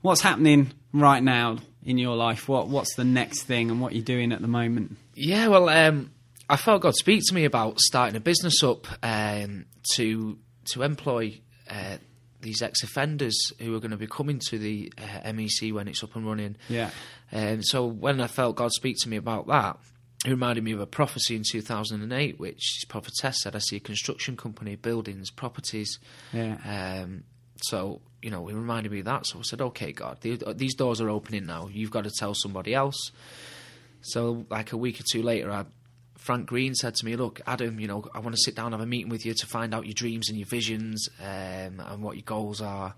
[SPEAKER 1] what's happening right now in your life? What what's the next thing and what you're doing at the moment?
[SPEAKER 2] Yeah, well, um, I felt God speak to me about starting a business up um, to to employ uh, these ex-offenders who are going to be coming to the uh, MEC when it's up and running.
[SPEAKER 1] Yeah.
[SPEAKER 2] Um, so when I felt God speak to me about that, it reminded me of a prophecy in 2008, which this prophetess said, I see a construction company, buildings, properties.
[SPEAKER 1] Yeah.
[SPEAKER 2] Um, so, you know, it reminded me of that. So I said, okay, God, the, these doors are opening now. You've got to tell somebody else. So, like a week or two later, I, Frank Green said to me, "Look, Adam, you know, I want to sit down and have a meeting with you to find out your dreams and your visions um, and what your goals are."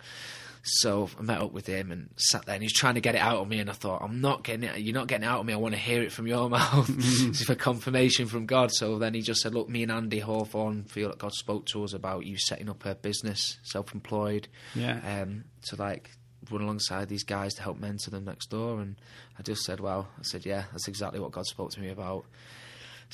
[SPEAKER 2] So I met up with him and sat there, and he was trying to get it out of me, and I thought, I'm not getting it. You're not getting it out of me. I want to hear it from your (laughs) mouth. it's for confirmation from God. So then he just said, Look, me and Andy Hawthorne feel that God spoke to us about you setting up a business, self-employed.
[SPEAKER 1] Yeah.
[SPEAKER 2] Um, to like run alongside these guys to help mentor them next door. And I just said, Well, I said, Yeah, that's exactly what God spoke to me about.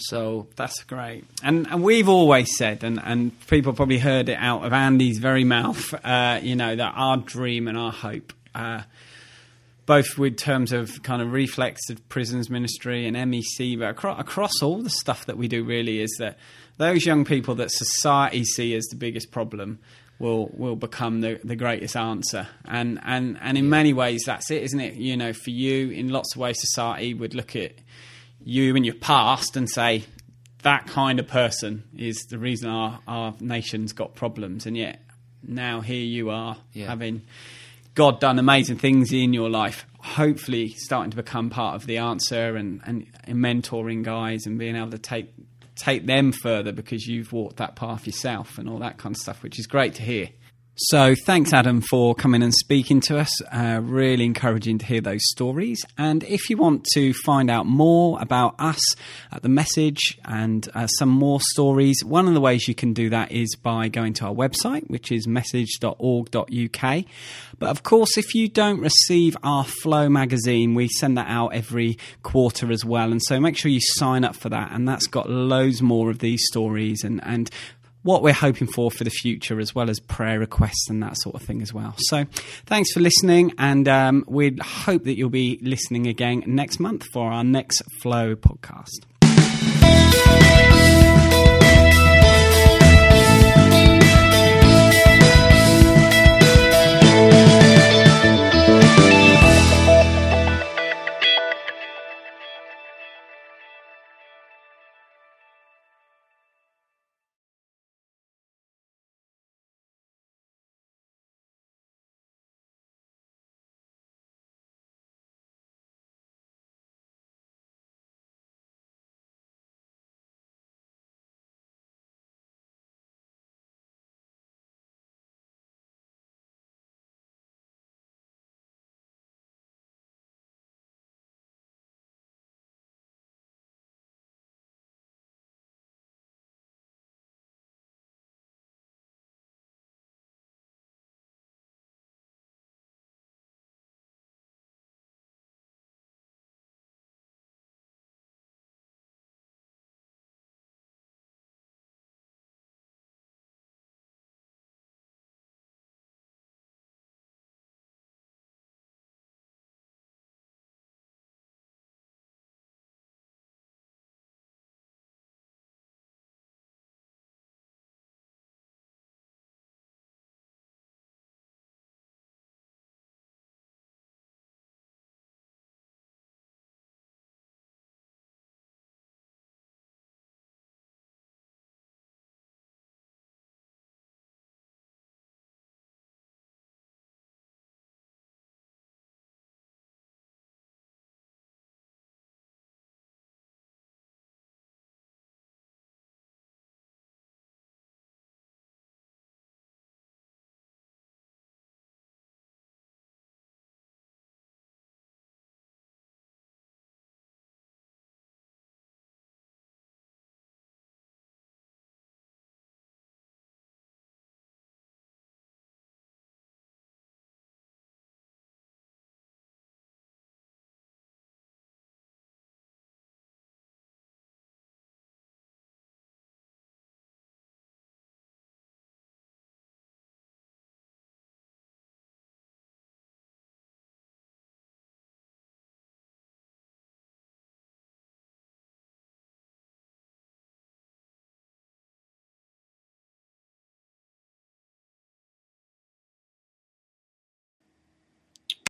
[SPEAKER 2] So
[SPEAKER 1] That's great. And, and we've always said, and, and people probably heard it out of Andy's very mouth, (laughs) uh, you know, that our dream and our hope, uh, both with terms of kind of reflex of prisons ministry and MEC, but across, across all the stuff that we do really is that those young people that society see as the biggest problem will will become the, the greatest answer. And, and and in many ways that's it, isn't it? You know, for you, in lots of ways society would look at you and your past and say that kind of person is the reason our, our nation's got problems and yet now here you are
[SPEAKER 2] Yeah.
[SPEAKER 1] having God done amazing things in your life hopefully starting to become part of the answer and, and, and mentoring guys and being able to take take them further because you've walked that path yourself and all that kind of stuff which is great to hear so thanks, Adam, for coming and speaking to us. Uh, really encouraging to hear those stories. And if you want to find out more about us at the message and uh, some more stories, one of the ways you can do that is by going to our website, which is message.org.uk. But of course, if you don't receive our Flow magazine, we send that out every quarter as well. And so make sure you sign up for that. And that's got loads more of these stories and, and what we're hoping for for the future, as well as prayer requests and that sort of thing as well. So, thanks for listening, and um, we hope that you'll be listening again next month for our next Flow podcast.